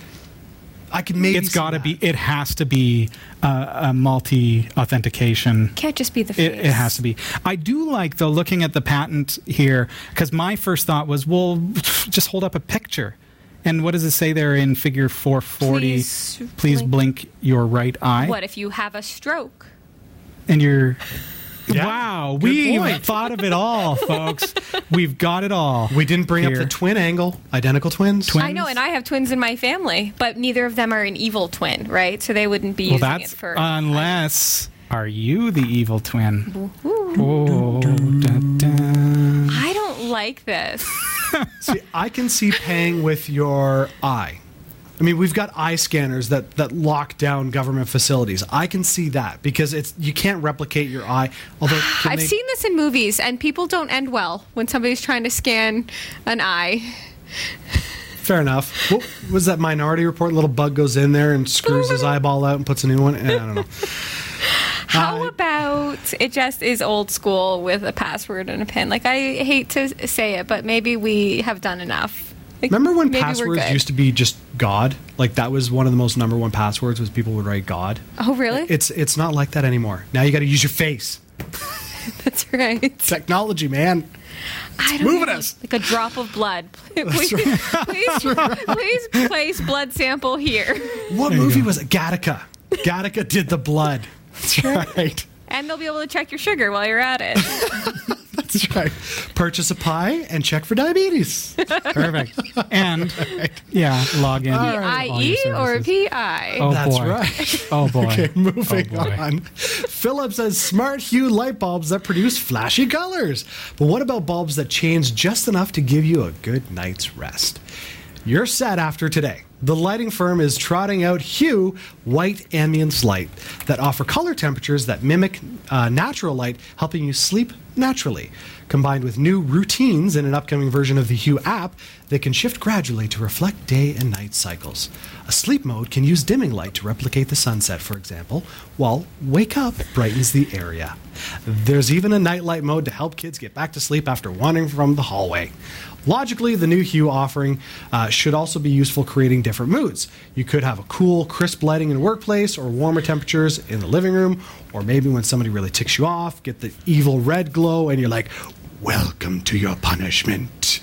I could maybe. it's see got to be, it has to be uh, a multi authentication. Can't just be the face. It, it has to be. I do like though looking at the patent here because my first thought was, well, just hold up a picture. And what does it say there in Figure 440? Please Please blink- blink your right eye. What if you have a stroke? And you're. Yeah. Wow, we thought of it all, folks. We've got it all. We didn't bring up the twin angle, identical twins. Twin- I know, and I have twins in my family, but neither of them are an evil twin, right? So they wouldn't be Well, using that's it for. unless are you the evil twin? Oh, da, da. I don't like this. See, I can see paying with your eye. I mean, we've got eye scanners that, that lock down government facilities. I can see that because it's you can't replicate your eye. Although I've they- seen this in movies, and people don't end well when somebody's trying to scan an eye. fair enough. What was that Minority Report? Little bug goes in there and screws his eyeball out and puts a new one. Eh, I don't know. How about it just is old school with a password and a pin? Like, I hate to say it, but maybe we have done enough. Like, Remember when passwords used to be just God? Like that was one of the most number one passwords was people would write God. Oh, really? It's it's not like that anymore. Now you got to use your face. That's right. Technology, man. I don't moving know. us. Like a drop of blood. Please, please, please place blood sample here. What movie was it? Gattaca. Gattaca did the blood. That's right. And they'll be able to check your sugar while you're at it. That's right. Purchase a pie and check for diabetes. Perfect. And yeah, log in. all your I-E or services. P-I? Oh That's boy. right. Oh boy. Okay, moving Oh, boy. on. Philips has smart hue light bulbs that produce flashy colors. But what about bulbs that change just enough to give you a good night's rest? You're set after today. The lighting firm is trotting out Hue white ambience light that offer color temperatures that mimic uh, natural light, helping you sleep naturally. Combined with new routines in an upcoming version of the Hue app, they can shift gradually to reflect day and night cycles. A sleep mode can use dimming light to replicate the sunset, for example, while Wake Up brightens the area. There's even a nightlight mode to help kids get back to sleep after wandering from the hallway. Logically, the new Hue offering uh, should also be useful creating different moods. You could have a cool, crisp lighting in the workplace, or warmer temperatures in the living room, or maybe when somebody really ticks you off, get the evil red glow, and you're like, Welcome to your punishment.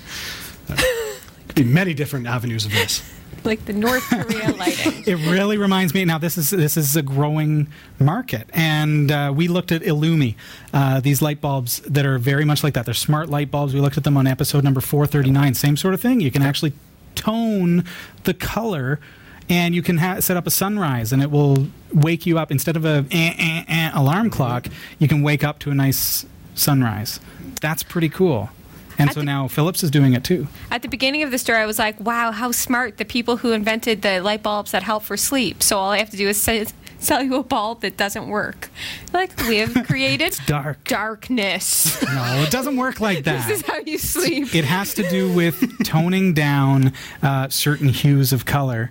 Uh, could be many different avenues of this. Like the North Korea lighting. It really reminds me. Now this is this is a growing market, and uh, we looked at Illumi, uh, these light bulbs that are very much like that. They're smart light bulbs. We looked at them on episode number four thirty nine. Same sort of thing. You can actually tone the color. And you can ha- set up a sunrise, and it will wake you up instead of a eh, eh, eh, alarm clock. You can wake up to a nice sunrise. That's pretty cool. And I so thi- now Philips is doing it too. At the beginning of the story, I was like, wow, how smart the people who invented the light bulbs that help for sleep. So all I have to do is say, sell you a bulb that doesn't work. Like, we have created dark. darkness. No, it doesn't work like that. this is how you sleep. It has to do with toning down uh, certain hues of color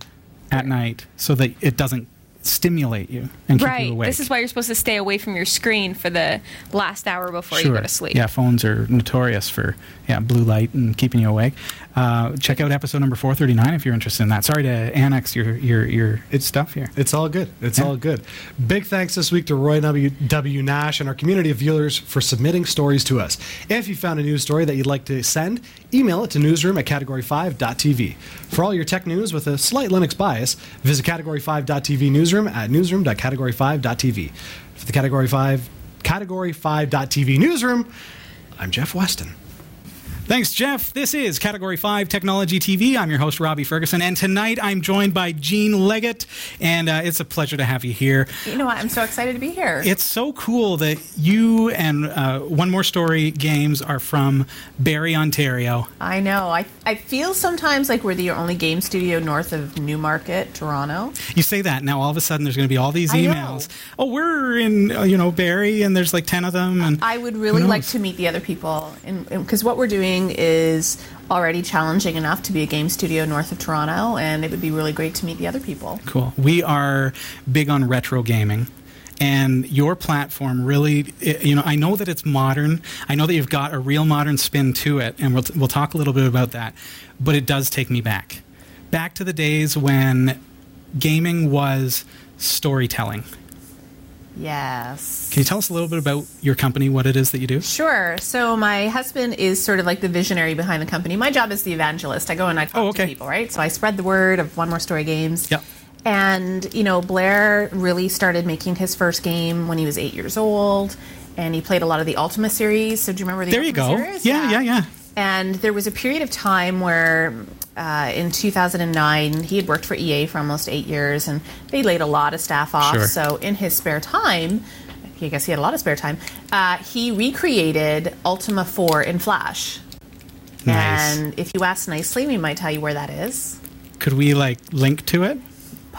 at night so that it doesn't stimulate you and keep you awake. This is why you're supposed to stay away from your screen for the last hour before you go to sleep. Yeah, phones are notorious for yeah blue light and keeping you awake. Uh, check out episode number four thirty nine if you're interested in that. Sorry to annex your your your stuff here. It's all good. It's Yeah. all good. Big thanks this week to Roy W. W. Nash and our community of viewers for submitting stories to us. If you found a news story that you'd like to send, email it to newsroom at category5.tv. For all your tech news with a slight Linux bias, visit category5.tv newsroom at newsroom.category5.tv. For the Category 5 category5.tv newsroom, I'm Jeff Weston. Thanks, Jeff. This is Category 5 Technology TV. I'm your host, Robbie Ferguson, and tonight I'm joined by Jean Leggett, and uh, it's a pleasure to have you here. You know what? I'm so excited to be here. It's so cool that you and uh, One More Story Games are from Barrie, Ontario. I know. I, I feel sometimes like we're the only game studio north of Newmarket, Toronto. You say that now, all of a sudden, there's going to be all these emails. Oh, we're in, uh, you know, Barrie, and there's like ten of them. And I would really like to meet the other people because what we're doing is already challenging enough to be a game studio north of Toronto, and it would be really great to meet the other people. Cool. We are big on retro gaming. And your platform really, you know, I know that it's modern. I know that you've got a real modern spin to it, and we'll, we'll talk a little bit about that. But it does take me back. Back to the days when gaming was storytelling. Yes. Can you tell us a little bit about your company, what it is that you do? Sure. So my husband is sort of like the visionary behind the company. My job is the evangelist. I go and I talk Oh, okay. to people, right? So I spread the word of One More Story Games. Yep. And you know, Blair really started making his first game when he was eight years old, and he played a lot of the Ultima series. So do you remember the There you Ultima go. series? Yeah, yeah, yeah. And there was a period of time where, uh, in 2009, he had worked for EA for almost eight years, and they laid a lot of staff off. Sure. So in his spare time, I guess he had a lot of spare time. Uh, he recreated Ultima 4 in Flash. Nice. And if you ask nicely, we might tell you where that is. Could we like link to it?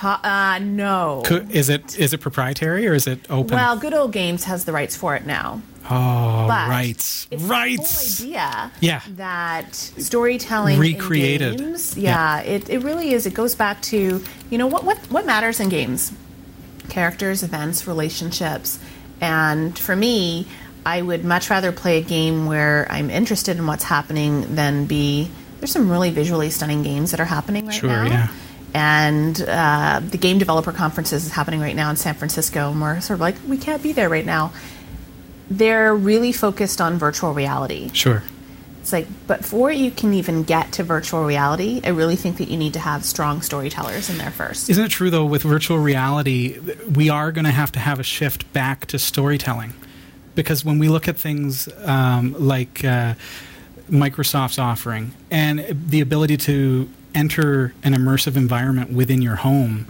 Uh, no. Could, is it is it proprietary or is it open? well, Good Old Games has the rights for it now. Oh, But rights, it's rights. the whole idea Yeah. that storytelling in Recreated. games, Yeah. yeah, It, it really is. It goes back to you know what what what matters in games, characters, events, relationships, and for me, I would much rather play a game where I'm interested in what's happening than be. There's some really visually stunning games that are happening right Sure, now. yeah. And uh, the game developer conferences is happening right now in San Francisco, and we're sort of like, we can't be there right now. They're really focused on virtual reality. Sure. It's like, but before you can even get to virtual reality, I really think that you need to have strong storytellers in there first. Isn't it true though? With virtual reality, we are going to have to have a shift back to storytelling, because when we look at things um, like uh, Microsoft's offering and the ability to enter an immersive environment within your home.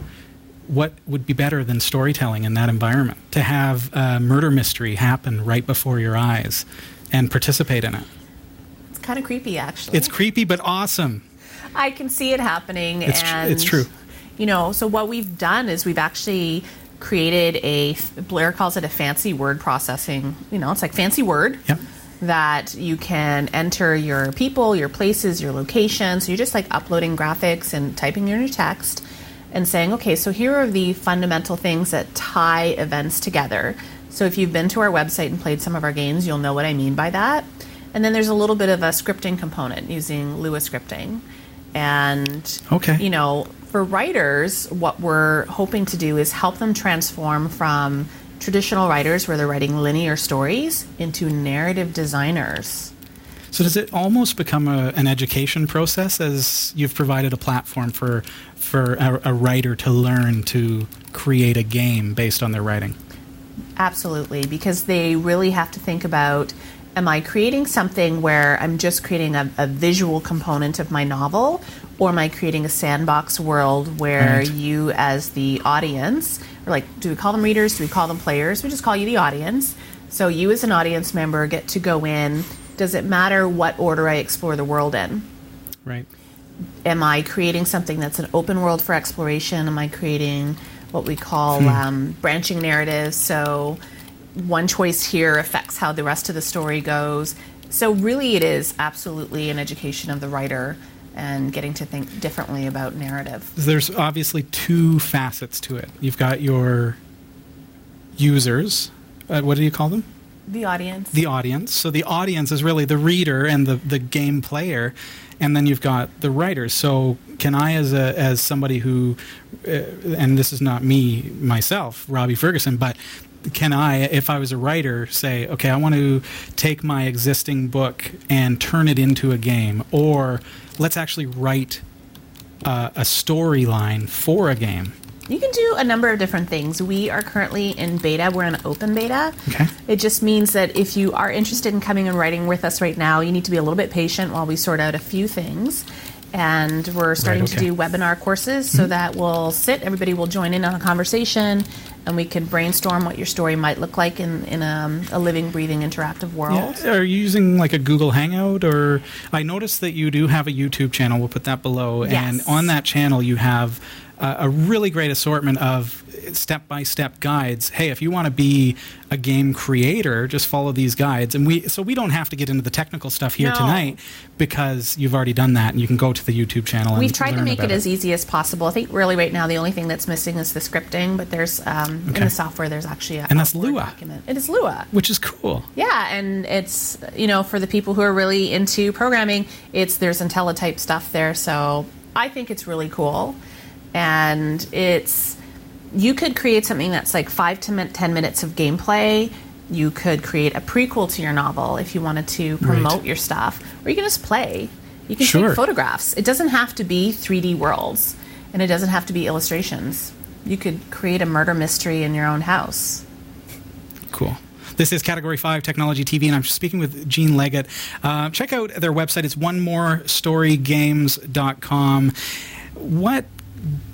What would be better than storytelling in that environment? To have a murder mystery happen right before your eyes and participate in it. It's kind of creepy, actually. It's creepy but awesome. I can see it happening. It's tr- and, it's true. You know, so what we've done is we've actually created a, Blair calls it a fancy word processing. You know, it's like fancy word. Yep. That you can enter your people, your places, your locations. So you're just like uploading graphics and typing in your text and saying, okay, so here are the fundamental things that tie events together. So if you've been to our website and played some of our games, you'll know what I mean by that. And then there's a little bit of a scripting component using Lua scripting. And, Okay. you know, for writers, what we're hoping to do is help them transform from traditional writers where they're writing linear stories into narrative designers. So does it almost become a, an education process as you've provided a platform for for a, a writer to learn to create a game based on their writing? Absolutely, because they really have to think about am I creating something where I'm just creating a, a visual component of my novel, or am I creating a sandbox world where Right. you, as the audience, or like, do we call them readers? Do we call them players? We just call you the audience. So you, as an audience member, get to go in. Does it matter what order I explore the world in? Right. Am I creating something that's an open world for exploration? Am I creating what we call um, branching narratives? So one choice here affects how the rest of the story goes. So really, it is absolutely an education of the writer and getting to think differently about narrative. There's obviously two facets to it. You've got your users. Uh, what do you call them? The audience. the audience. So the audience is really the reader and the, the game player, and then you've got the writers. So can I, as a as somebody who, uh, and this is not me myself, Robbie Ferguson, but can I, if I was a writer, say, okay, I want to take my existing book and turn it into a game, or let's actually write uh, a storyline for a game. You can do a number of different things. We are currently in beta. We're in open beta. Okay. It just means that if you are interested in coming and writing with us right now, you need to be a little bit patient while we sort out a few things. And we're starting okay. to do webinar courses so mm-hmm. that we'll sit, everybody will join in on a conversation, and we can brainstorm what your story might look like in, in a, a living, breathing, interactive world. Yeah. Are you using like a Google Hangout or I noticed that you do have a YouTube channel. We'll put that below. Yes. And on that channel you have uh, a really great assortment of step-by-step guides. Hey, if you want to be a game creator, just follow these guides. And we so we don't have to get into the technical stuff here No. tonight because you've already done that and you can go to the YouTube channel We've tried to make it about as easy as possible. I think really right now the only thing that's missing is the scripting, but there's um, in the software there's actually a And that's Lua. document. It is Lua. which is cool. Yeah, and it's you know for the people who are really into programming, it's there's IntelliType stuff there. So I think it's really cool, and it's you could create something that's like five to ten minutes of gameplay. You could create a prequel to your novel if you wanted to promote Right. your stuff, or you can just play. You can Sure. take photographs. It doesn't have to be 3D worlds, and it doesn't have to be illustrations. You could create a murder mystery in your own house. Cool. This is Category 5 Technology TV, and I'm speaking with Jean Leggett. Uh, check out their website. It's onemorestorygames.com. What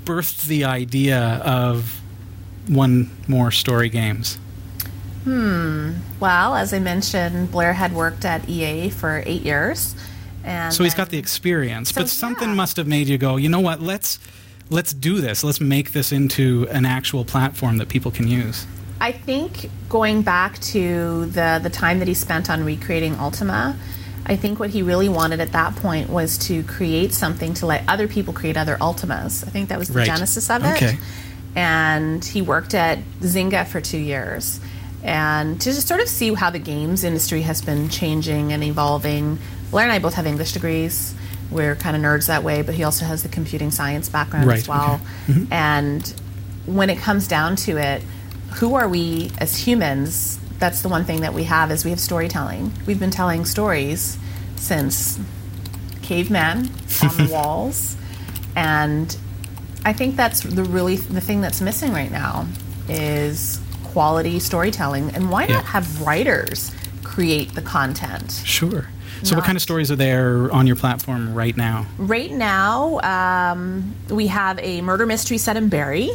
birthed the idea of One More Story Games? Hmm. Well, as I mentioned, Blair had worked at EA for eight years, and So he's got the experience, So, but something yeah. must have made you go, you know what? Let's let's do this. Let's make this into an actual platform that people can use. I think going back to the the time that he spent on recreating Ultima, I think what he really wanted at that point was to create something to let other people create other Ultimas. I think that was the Right. genesis of it. Okay. And he worked at Zynga for two years. And to just sort of see how the games industry has been changing and evolving. Blair and I both have English degrees. We're kind of nerds that way, but he also has the computing science background Right, as well. Mm-hmm. And when it comes down to it, who are we as humans? That's the one thing that we have is we have storytelling. We've been telling stories since caveman on the walls, and I think that's the really the thing that's missing right now is quality storytelling. And why Yeah. not have writers create the content? Sure. So, what kind of stories are there on your platform right now? Right now, um, we have a murder mystery set in Barrie.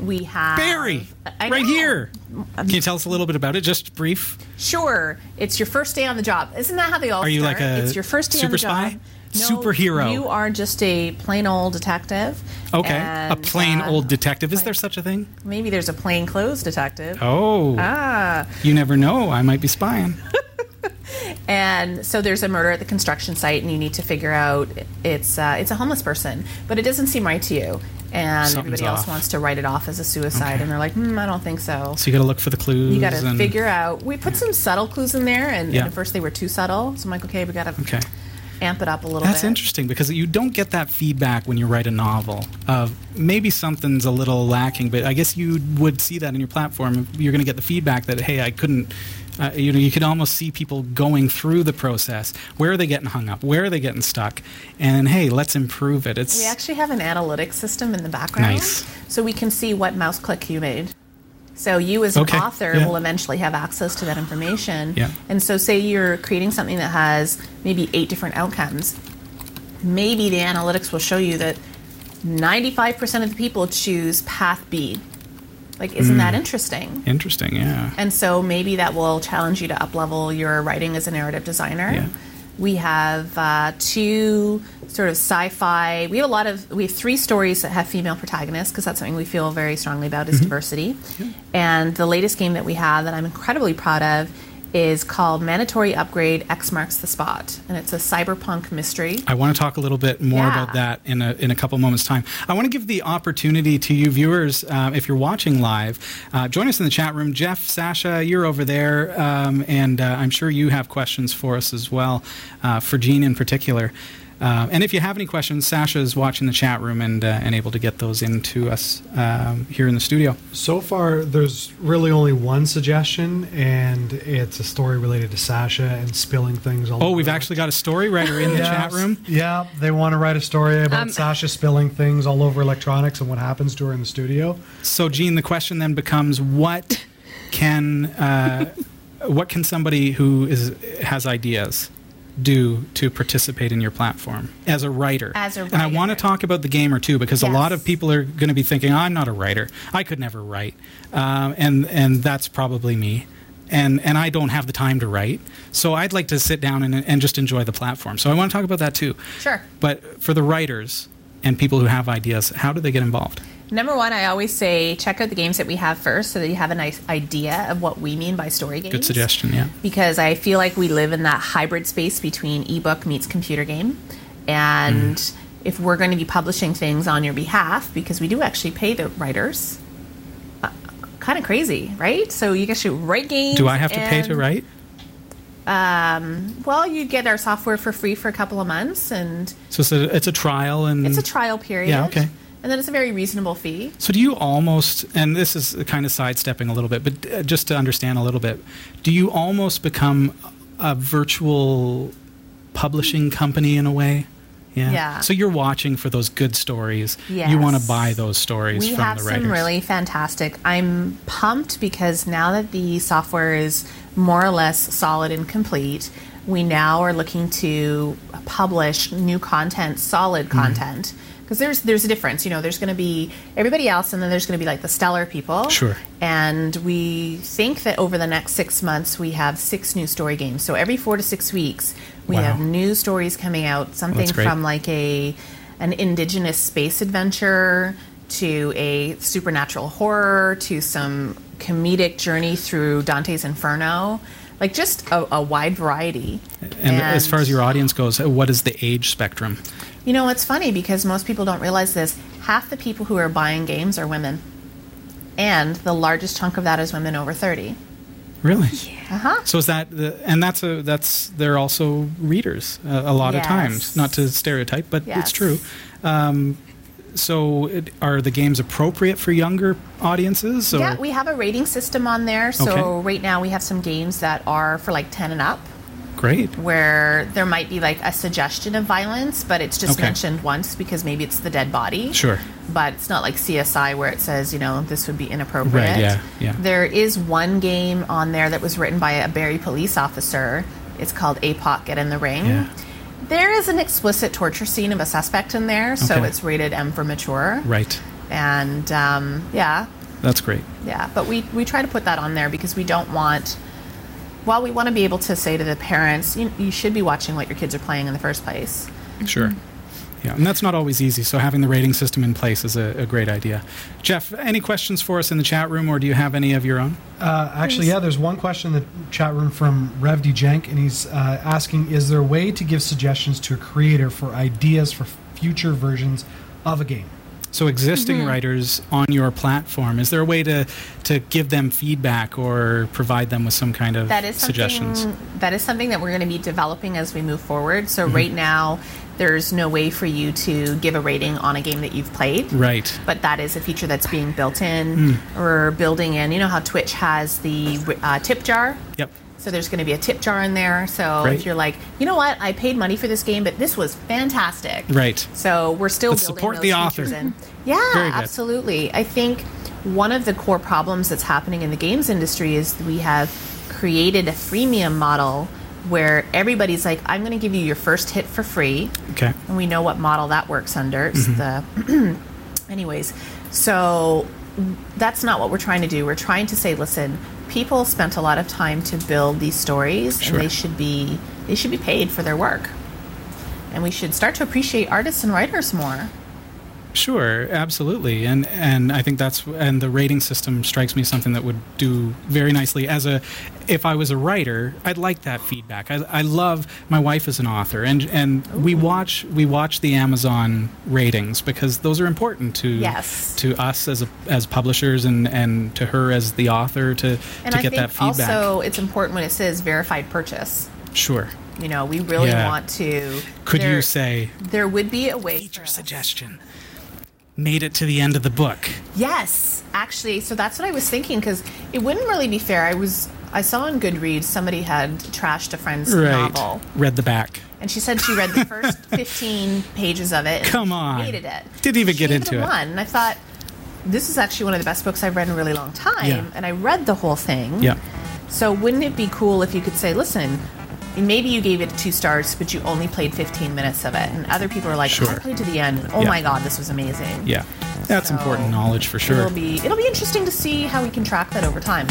We have Barrie, I right know. here. Can you tell us a little bit about it? Just brief. Sure, it's your first day on the job. Isn't that how they all Are you start? like a It's your first day on super the job. spy? No, Superhero. You are just a plain old detective. Okay. a plain uh, old detective. Is there such a thing? Maybe there's a plain clothes detective. Oh. Ah, You never know. I might be spying. and so there's a murder at the construction site, and you need to figure out it's uh, it's a homeless person, but it doesn't seem right to you. And Something's everybody else off. wants to write it off as a suicide, and they're like, hmm, I don't think so. So you got to look for the clues. You got to figure out. We put some subtle clues in there, and, Yeah. and at first they were too subtle. So I'm like, okay, we got to Okay. amp it up a little bit. That's bit. interesting because you don't get that feedback when you write a novel of maybe something's a little lacking, but I guess you would see that in your platform. You're going to get the feedback that hey, I couldn't. Uh, you know, you could almost see people going through the process. Where are they getting hung up? Where are they getting stuck? And hey, let's improve it. It's We actually have an analytics system in the background. Nice. So we can see what mouse click you made. So you as an author yeah. will eventually have access to that information. Yeah. And so say you're creating something that has maybe eight different outcomes. Maybe the analytics will show you that 95% of the people choose path B. Like, isn't that interesting? interesting. Yeah. And so maybe that will challenge you to uplevel your writing as a narrative designer. Yeah. We have uh, two sort of sci-fi. We have a lot of. We have three stories that have female protagonists because that's something we feel very strongly about is diversity. Yeah. And the latest game that we have that I'm incredibly proud of is called Mandatory Upgrade X Marks the Spot, and it's a cyberpunk mystery. I want to talk a little bit more Yeah. about that in a, in a couple moments' time. I want to give the opportunity to you viewers, uh, if you're watching live, uh, join us in the chat room. Jeff, Sasha, you're over there, um, and uh, I'm sure you have questions for us as well, uh, for Jean in particular. Uh, and if you have any questions, Sasha is watching the chat room and, uh, and able to get those into us um, here in the studio. So far, there's really only one suggestion, and it's a story related to Sasha and spilling things all Oh, over we've her. actually got a story writer in the chat room. Yeah, they want to write a story about Um, Sasha spilling things all over electronics and what happens to her in the studio. So, Jean, the question then becomes: What can uh, what can somebody who is has ideas do to participate in your platform as a writer? As a and I want to talk about the gamer too, because a lot of people are going to be thinking, "I'm not a writer. I could never write," um, and and that's probably me. And, and I don't have the time to write, so I'd like to sit down and, and just enjoy the platform. So I want to talk about that too. Sure. But for the writers and people who have ideas, how do they get involved? Number one, I always say check out the games that we have first so that you have a nice idea of what we mean by story games. Good suggestion, yeah. Because I feel like we live in that hybrid space between ebook meets computer game. And Mm. if we're going to be publishing things on your behalf, because we do actually pay the writers, uh, kind of crazy, right? So you actually write games. Do I have to pay to and- write? Well, you get our software for free for a couple of months, and So it's a, it's a trial, and it's a trial period. Yeah, okay. And then it's a very reasonable fee. so do you almost, and this is kind of sidestepping a little bit, but uh, just to understand a little bit, do you almost become a virtual publishing company in a way? Yeah. Yeah. So you're watching for those good stories. You want to buy those stories We from the writers. We have some really fantastic. I'm pumped because now that the software is more or less solid and complete, we now are looking to publish new content, solid Mm-hmm. Because there's there's a difference. You know, there's going to be everybody else, and then there's going to be like the stellar people. Sure. And we think that over the next six months, we have six new story games. So every four to six weeks, we Wow. have new stories coming out. Something great. from like a an indigenous space adventure to a supernatural horror to some comedic journey through Dante's Inferno. Like just a, a wide variety. And, as far as your audience goes, what is the age spectrum? You know, it's funny because most people don't realize this. Half the people who are buying games are women. And the largest chunk of that is women over 30. Really? Yeah. Uh-huh. So is that the, and that's a that's they're also readers uh, a lot of times. Not to stereotype, but Yes. it's true. Um, so it, are the games appropriate for younger audiences? Or? Yeah, we have a rating system on there. So Okay. right now we have some games that are for like 10 and up Great. where there might be like a suggestion of violence, but it's just Okay. mentioned once because maybe it's the dead body. Sure. But it's not like CSI where it says, you know, this would be inappropriate. Right, yeah, yeah. There is one game on there that was written by a Barrie police officer. It's called APOC Get in the Ring. Yeah. There is an explicit torture scene of a suspect in there, so Okay. it's rated M for mature. Right. And um, yeah, That's great. yeah, but we, we try to put that on there because we don't want. While we want to be able to say to the parents, you, you should be watching what your kids are playing in the first place. Sure. Yeah, and that's not always easy. So having the rating system in place is a, a great idea. Jeff, any questions for us in the chat room, or do you have any of your own? Uh, actually, yeah, there's one question in the chat room from Rev D Jank, and he's uh, asking Is there a way to give suggestions to a creator for ideas for future versions of a game? So existing Mm-hmm. writers on your platform, is there a way to to give them feedback or provide them with some kind of That is suggestions? That is something that we're going to be developing as we move forward. Mm-hmm. So right now, there's no way for you to give a rating on a game that you've played. Right. But that is a feature that's being built in. Hmm. We're building in. You know how Twitch has the uh, tip jar. Yep. So there's going to be a tip jar in there. So Great. if you're like, you know what, I paid money for this game, but this was fantastic. Right. So we're still Let's building support those the author. in. Yeah, absolutely. I think one of the core problems that's happening in the games industry is we have created a freemium model where everybody's like, I'm going to give you your first hit for free. Okay. And we know what model that works under. It's Mm-hmm. the anyways. So that's not what we're trying to do. We're trying to say, listen, people spent a lot of time to build these stories Sure. and they should be they should be paid for their work. And we should start to appreciate artists and writers more. Sure, absolutely, and and I think that's and the rating system strikes me as something that would do very nicely as a. If I was a writer, I'd like that feedback. I, I love my wife is an author, and and we watch we watch the Amazon ratings because those are important to Yes. to us as a, as publishers and and to her as the author to And to I get think that feedback. also it's important when it says verified purchase. sure. You know, we really Yeah. want to. Could there, you say there would be a way? feature suggestion? Made it to the end of the book. Yes, actually. So that's what I was thinking because it wouldn't really be fair. I was I saw on Goodreads somebody had trashed a friend's Right. novel, Read the back. and she said she read the first fifteen pages of it. Come on. hated it. Didn't even She get into it. One, and I thought this is actually one of the best books I've read in a really long time, Yeah. and I read the whole thing. Yeah. So wouldn't it be cool if you could say, listen, maybe you gave it two stars, but you only played 15 minutes of it, and other people are like, Sure. I played to the end. Oh Yeah. my god, this was amazing. Yeah, that's So, important knowledge for sure. It'll be it'll be interesting to see how we can track that over time.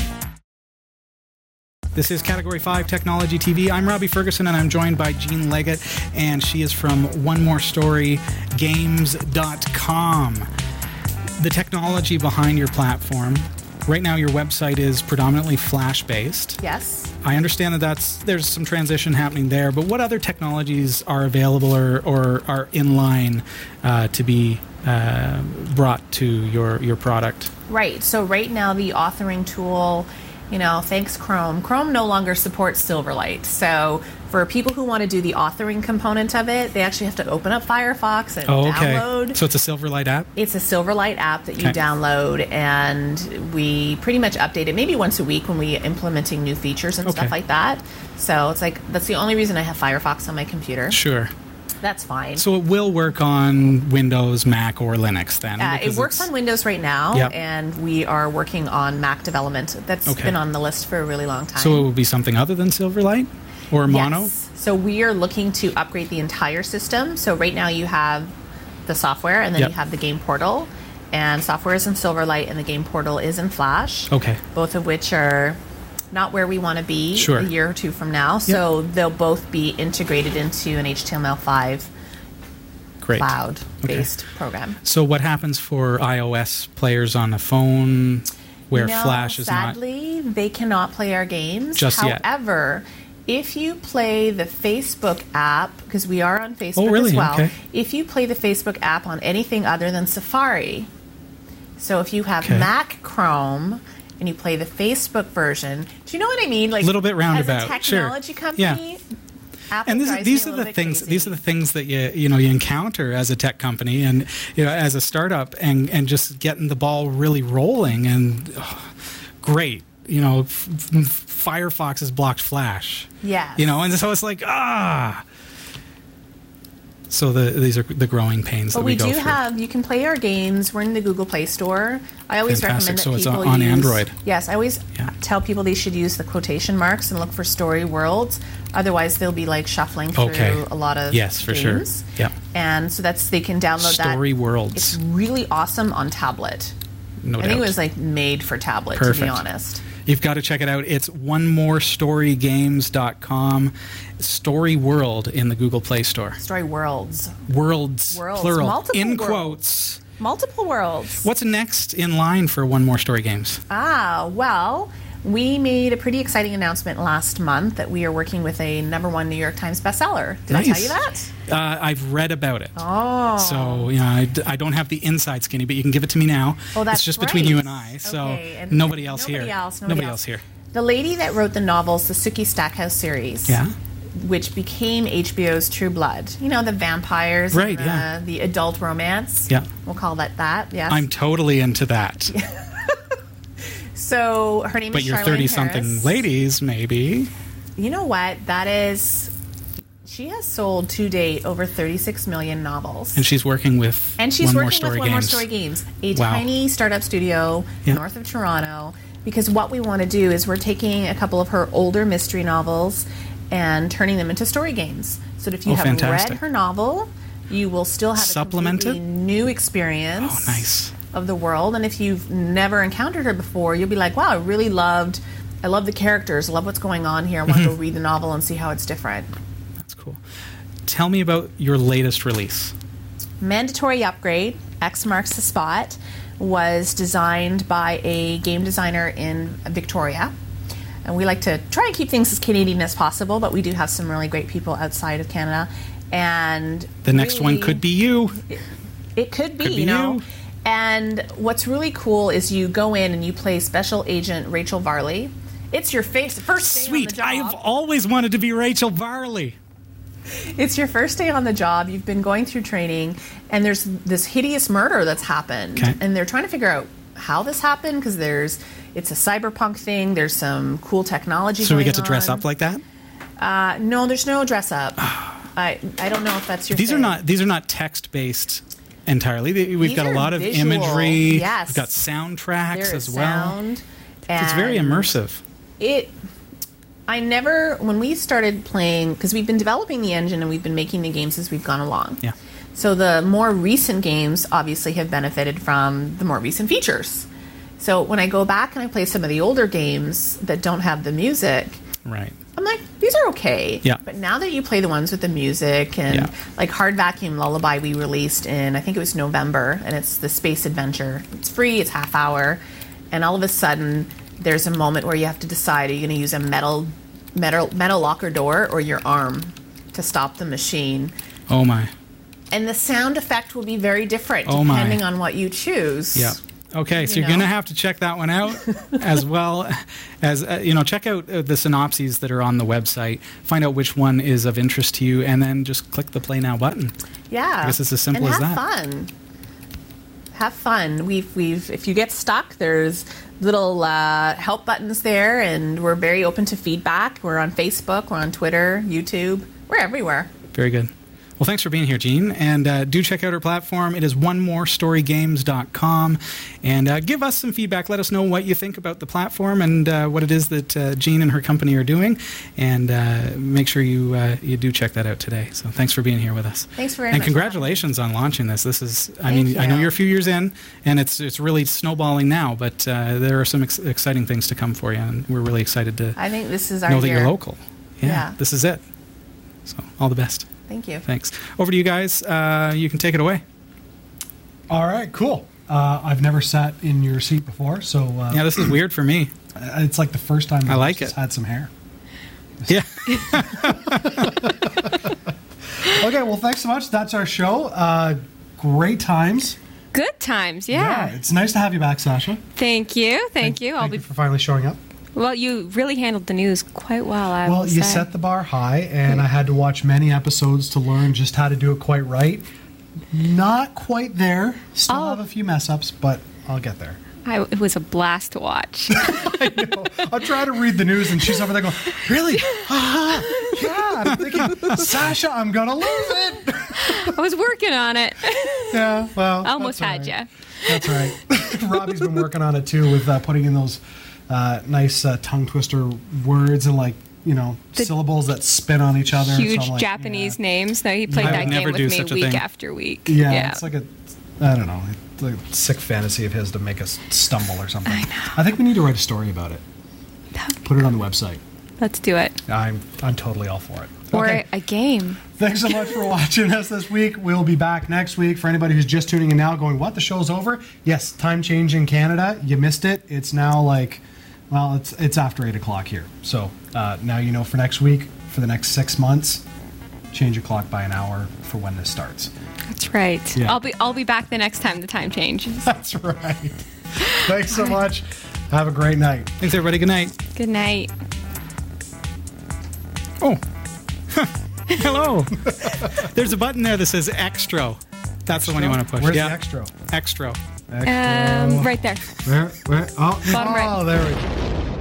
This is Category 5 Technology TV. I'm Robbie Ferguson and I'm joined by Jean Leggett, and she is from One More Story Games.com. The technology behind your platform. Right now, your website is predominantly Flash based. Yes. I understand that that's there's some transition happening there, but what other technologies are available or, or are in line uh, to be uh, brought to your your product? Right. So right now the authoring tool, you know, thanks Chrome. Chrome no longer supports Silverlight. So for people who want to do the authoring component of it, they actually have to open up Firefox and Oh, okay. download. So it's a Silverlight app. It's a Silverlight app that you Okay. download, and we pretty much update it maybe once a week when we're implementing new features and Okay. stuff like that. So it's like that's the only reason I have Firefox on my computer. Sure. That's fine. So it will work on Windows, Mac, or Linux then. Uh, it works on Windows right now, Yep. and we are working on Mac development. That's Okay. been on the list for a really long time. So it will be something other than Silverlight or Mono. Yes. So we are looking to upgrade the entire system. So right now you have the software, and then Yep. you have the game portal. And software is in Silverlight, and the game portal is in Flash. Okay. Both of which are not where we want to be Sure. a year or two from now. So they'll both be integrated into an HTML5 Great. cloud-based program. So what happens for iOS players on a phone where No, Flash is not? sadly, they cannot play our games. Just yet. If you play the Facebook app, because we are on Facebook Oh, really? as well, Okay. if you play the Facebook app on anything other than Safari, so if you have Okay. Mac Chrome and you play the Facebook version, do you know what I mean? Like a Little bit roundabout, As a sure. technology Yeah. company. Apple and these are the things. crazy. These are the things that you you know you encounter as a tech company and you know as a startup and and just getting the ball really rolling and oh, great. You know, f- Firefox has blocked Flash. Yeah. You know, and so it's like ah. So the these are the growing pains But that we, we, do through. have. You can play our games. We're in the Google Play Store. I always Fantastic. recommend that So it's people on use, Android. Yes, I always Yeah. tell people they should use the quotation marks and look for story worlds. Otherwise, they'll be like shuffling through Okay. a lot of Yes, for sure. Yeah. And so that's they can download that. Story worlds. It's really awesome on tablet. no I doubt. think it was like made for tablet. To be honest. You've got to check it out. It's one more storygames.com. Story World in the Google Play Store. Story worlds. Worlds, Worlds, plural, multiple in worlds. quotes. Multiple worlds. What's next in line for One More Story Games? Ah, well, we made a pretty exciting announcement last month that we are working with a number one New York Times bestseller. Did I tell you that? Uh, I've read about it. Oh. So, you know, I, I don't have the inside skinny, but you can give it to me now. Oh, that's it's just between right. you and I. So Okay, and- nobody else here. nobody here. Else, nobody, else here. The lady that wrote the novels, the Sookie Stackhouse series. Yeah. Which became HBO's True Blood. You know, the vampires. and Right, the, yeah. The adult romance. Yeah. We'll call that that, yes. I'm totally into that. so her name is but is you're 30 something ladies, maybe. You know what? That is. She has sold to date over 36 million novels. And she's working with And she's working with One More Story Games, a Wow. tiny startup studio Yeah. north of Toronto. Because what we want to do is we're taking a couple of her older mystery novels and turning them into story games. So that if you Oh, have fantastic. read her novel, you will still have a new experience Oh, nice. Of the world. And if you've never encountered her before, you'll be like, "Wow, I really loved." I love the characters. I love what's going on here. I want to Mm-hmm. go read the novel and see how it's different. That's cool. Tell me about your latest release. Mandatory Upgrade, X Marks the Spot, was designed by a game designer in Victoria. And we like to try and keep things as Canadian as possible, but we do have some really great people outside of Canada. And The next one could be you. it could be, Could be you know. you. And what's really cool is you go in and you play Special Agent Rachel Varley. It's your face, first day Sweet. on I the have always wanted to be Rachel Varley. It's your first day on the job. You've been going through training, and there's this hideous murder that's happened, Okay. and they're trying to figure out how this happened because there's it's a cyberpunk thing. There's some cool technology. So we get to dress up like that? Uh, no, there's no dress up. I I don't know if that's your. These are thing. not these are not text based entirely. We've These got a lot of visual, imagery. yes. We've got soundtracks as well. It's very immersive. It. I never when we started playing because we've been developing the engine and we've been making the games as we've gone along. Yeah. So the more recent games obviously have benefited from the more recent features. So when I go back and I play some of the older games that don't have the music, Right. I'm like, these are okay. Yeah. But now that you play the ones with the music and Yeah. like Hard Vacuum Lullaby, we released in I think it was November, and it's the space adventure. It's free. It's half hour, and all of a sudden there's a moment where you have to decide: are you going to use a metal, metal, metal locker door or your arm to stop the machine? Oh my. And the sound effect will be very different Oh, my. depending on what you choose. Yeah. Okay, so You you're going to have to check that one out as well as uh, you know check out uh, the synopses that are on the website. Find out which one is of interest to you and then just click the play now button. Yeah. I guess it's as simple and as have that. fun. Have fun. We've we've if you get stuck, there's little uh, help buttons there, and we're very open to feedback. We're on Facebook, we're on Twitter, YouTube, we're everywhere. Very good. Well, thanks for being here, Jean. And uh, do check out our platform. It is onemorestorygames.com. And uh, give us some feedback. Let us know what you think about the platform and uh, what it is that uh, Jean and her company are doing. And uh, make sure you uh, you do check that out today. So thanks for being here with us. Thanks and for having me. congratulations on launching this. This is, I Thank mean, I know you. you're a few years in, and it's it's really snowballing now. But uh, there are some ex- exciting things to come for you, and we're really excited to I think this is our know that you're local. Yeah, Yeah. this is it. So all the best. Thank you. Thanks. Over to you guys. Uh, you can take it away. All right, cool. Uh, I've never sat in your seat before, so uh, Yeah, this is weird for me. it's like the first time I like just it. had some hair. Yeah. Okay, well, thanks so much. That's our show. Uh, great times. Good times, yeah. it's nice to have you back, Sasha. Thank you, thank you. I'll Thank be you for finally showing up. Well. You really handled the news quite well. I Well, you say. set the bar high, and I had to watch many episodes to learn just how to do it quite right. Not quite there. Still Oh. have a few mess ups, but I'll get there. I, it was a blast to watch. I know. I'm trying to read the news, and she's over there going, "Really? Ah, yeah." I'm thinking, Sasha, I'm gonna lose it. I was working on it. Yeah, well, I almost had right. you. That's right. Robbie's been working on it too with uh, putting in those uh, nice uh, tongue twister words and like you know The syllables that spin on each other. Huge I'm like, Japanese yeah. names. No, he played I that game never with do me such a week thing. after week. Yeah, it's like a, I don't know, it's like a sick fantasy of his to make us stumble or something. I know. I think we need to write a story about it. Put it on the website. Let's do it. I'm I'm totally all for it. Or Okay. a game. Thanks so much for watching us this week. We'll be back next week. For anybody who's just tuning in now, going, "What? The show's over?" Yes, time change in Canada. You missed it. It's now like, well, it's it's after eight o'clock here. So uh, now you know for next week, for the next six months, change your clock by an hour for when this starts. That's right. Yeah. I'll be I'll be back the next time the time changes. That's right. Thanks so much. Have a great night. Thanks, everybody. Good night. Good night. Oh. Hello. There's a button there that says extra. That's the one you want to push. Where's yeah. the extra? Extra. Um, right there. Where? Where? Oh, Bottom right. oh, there we go.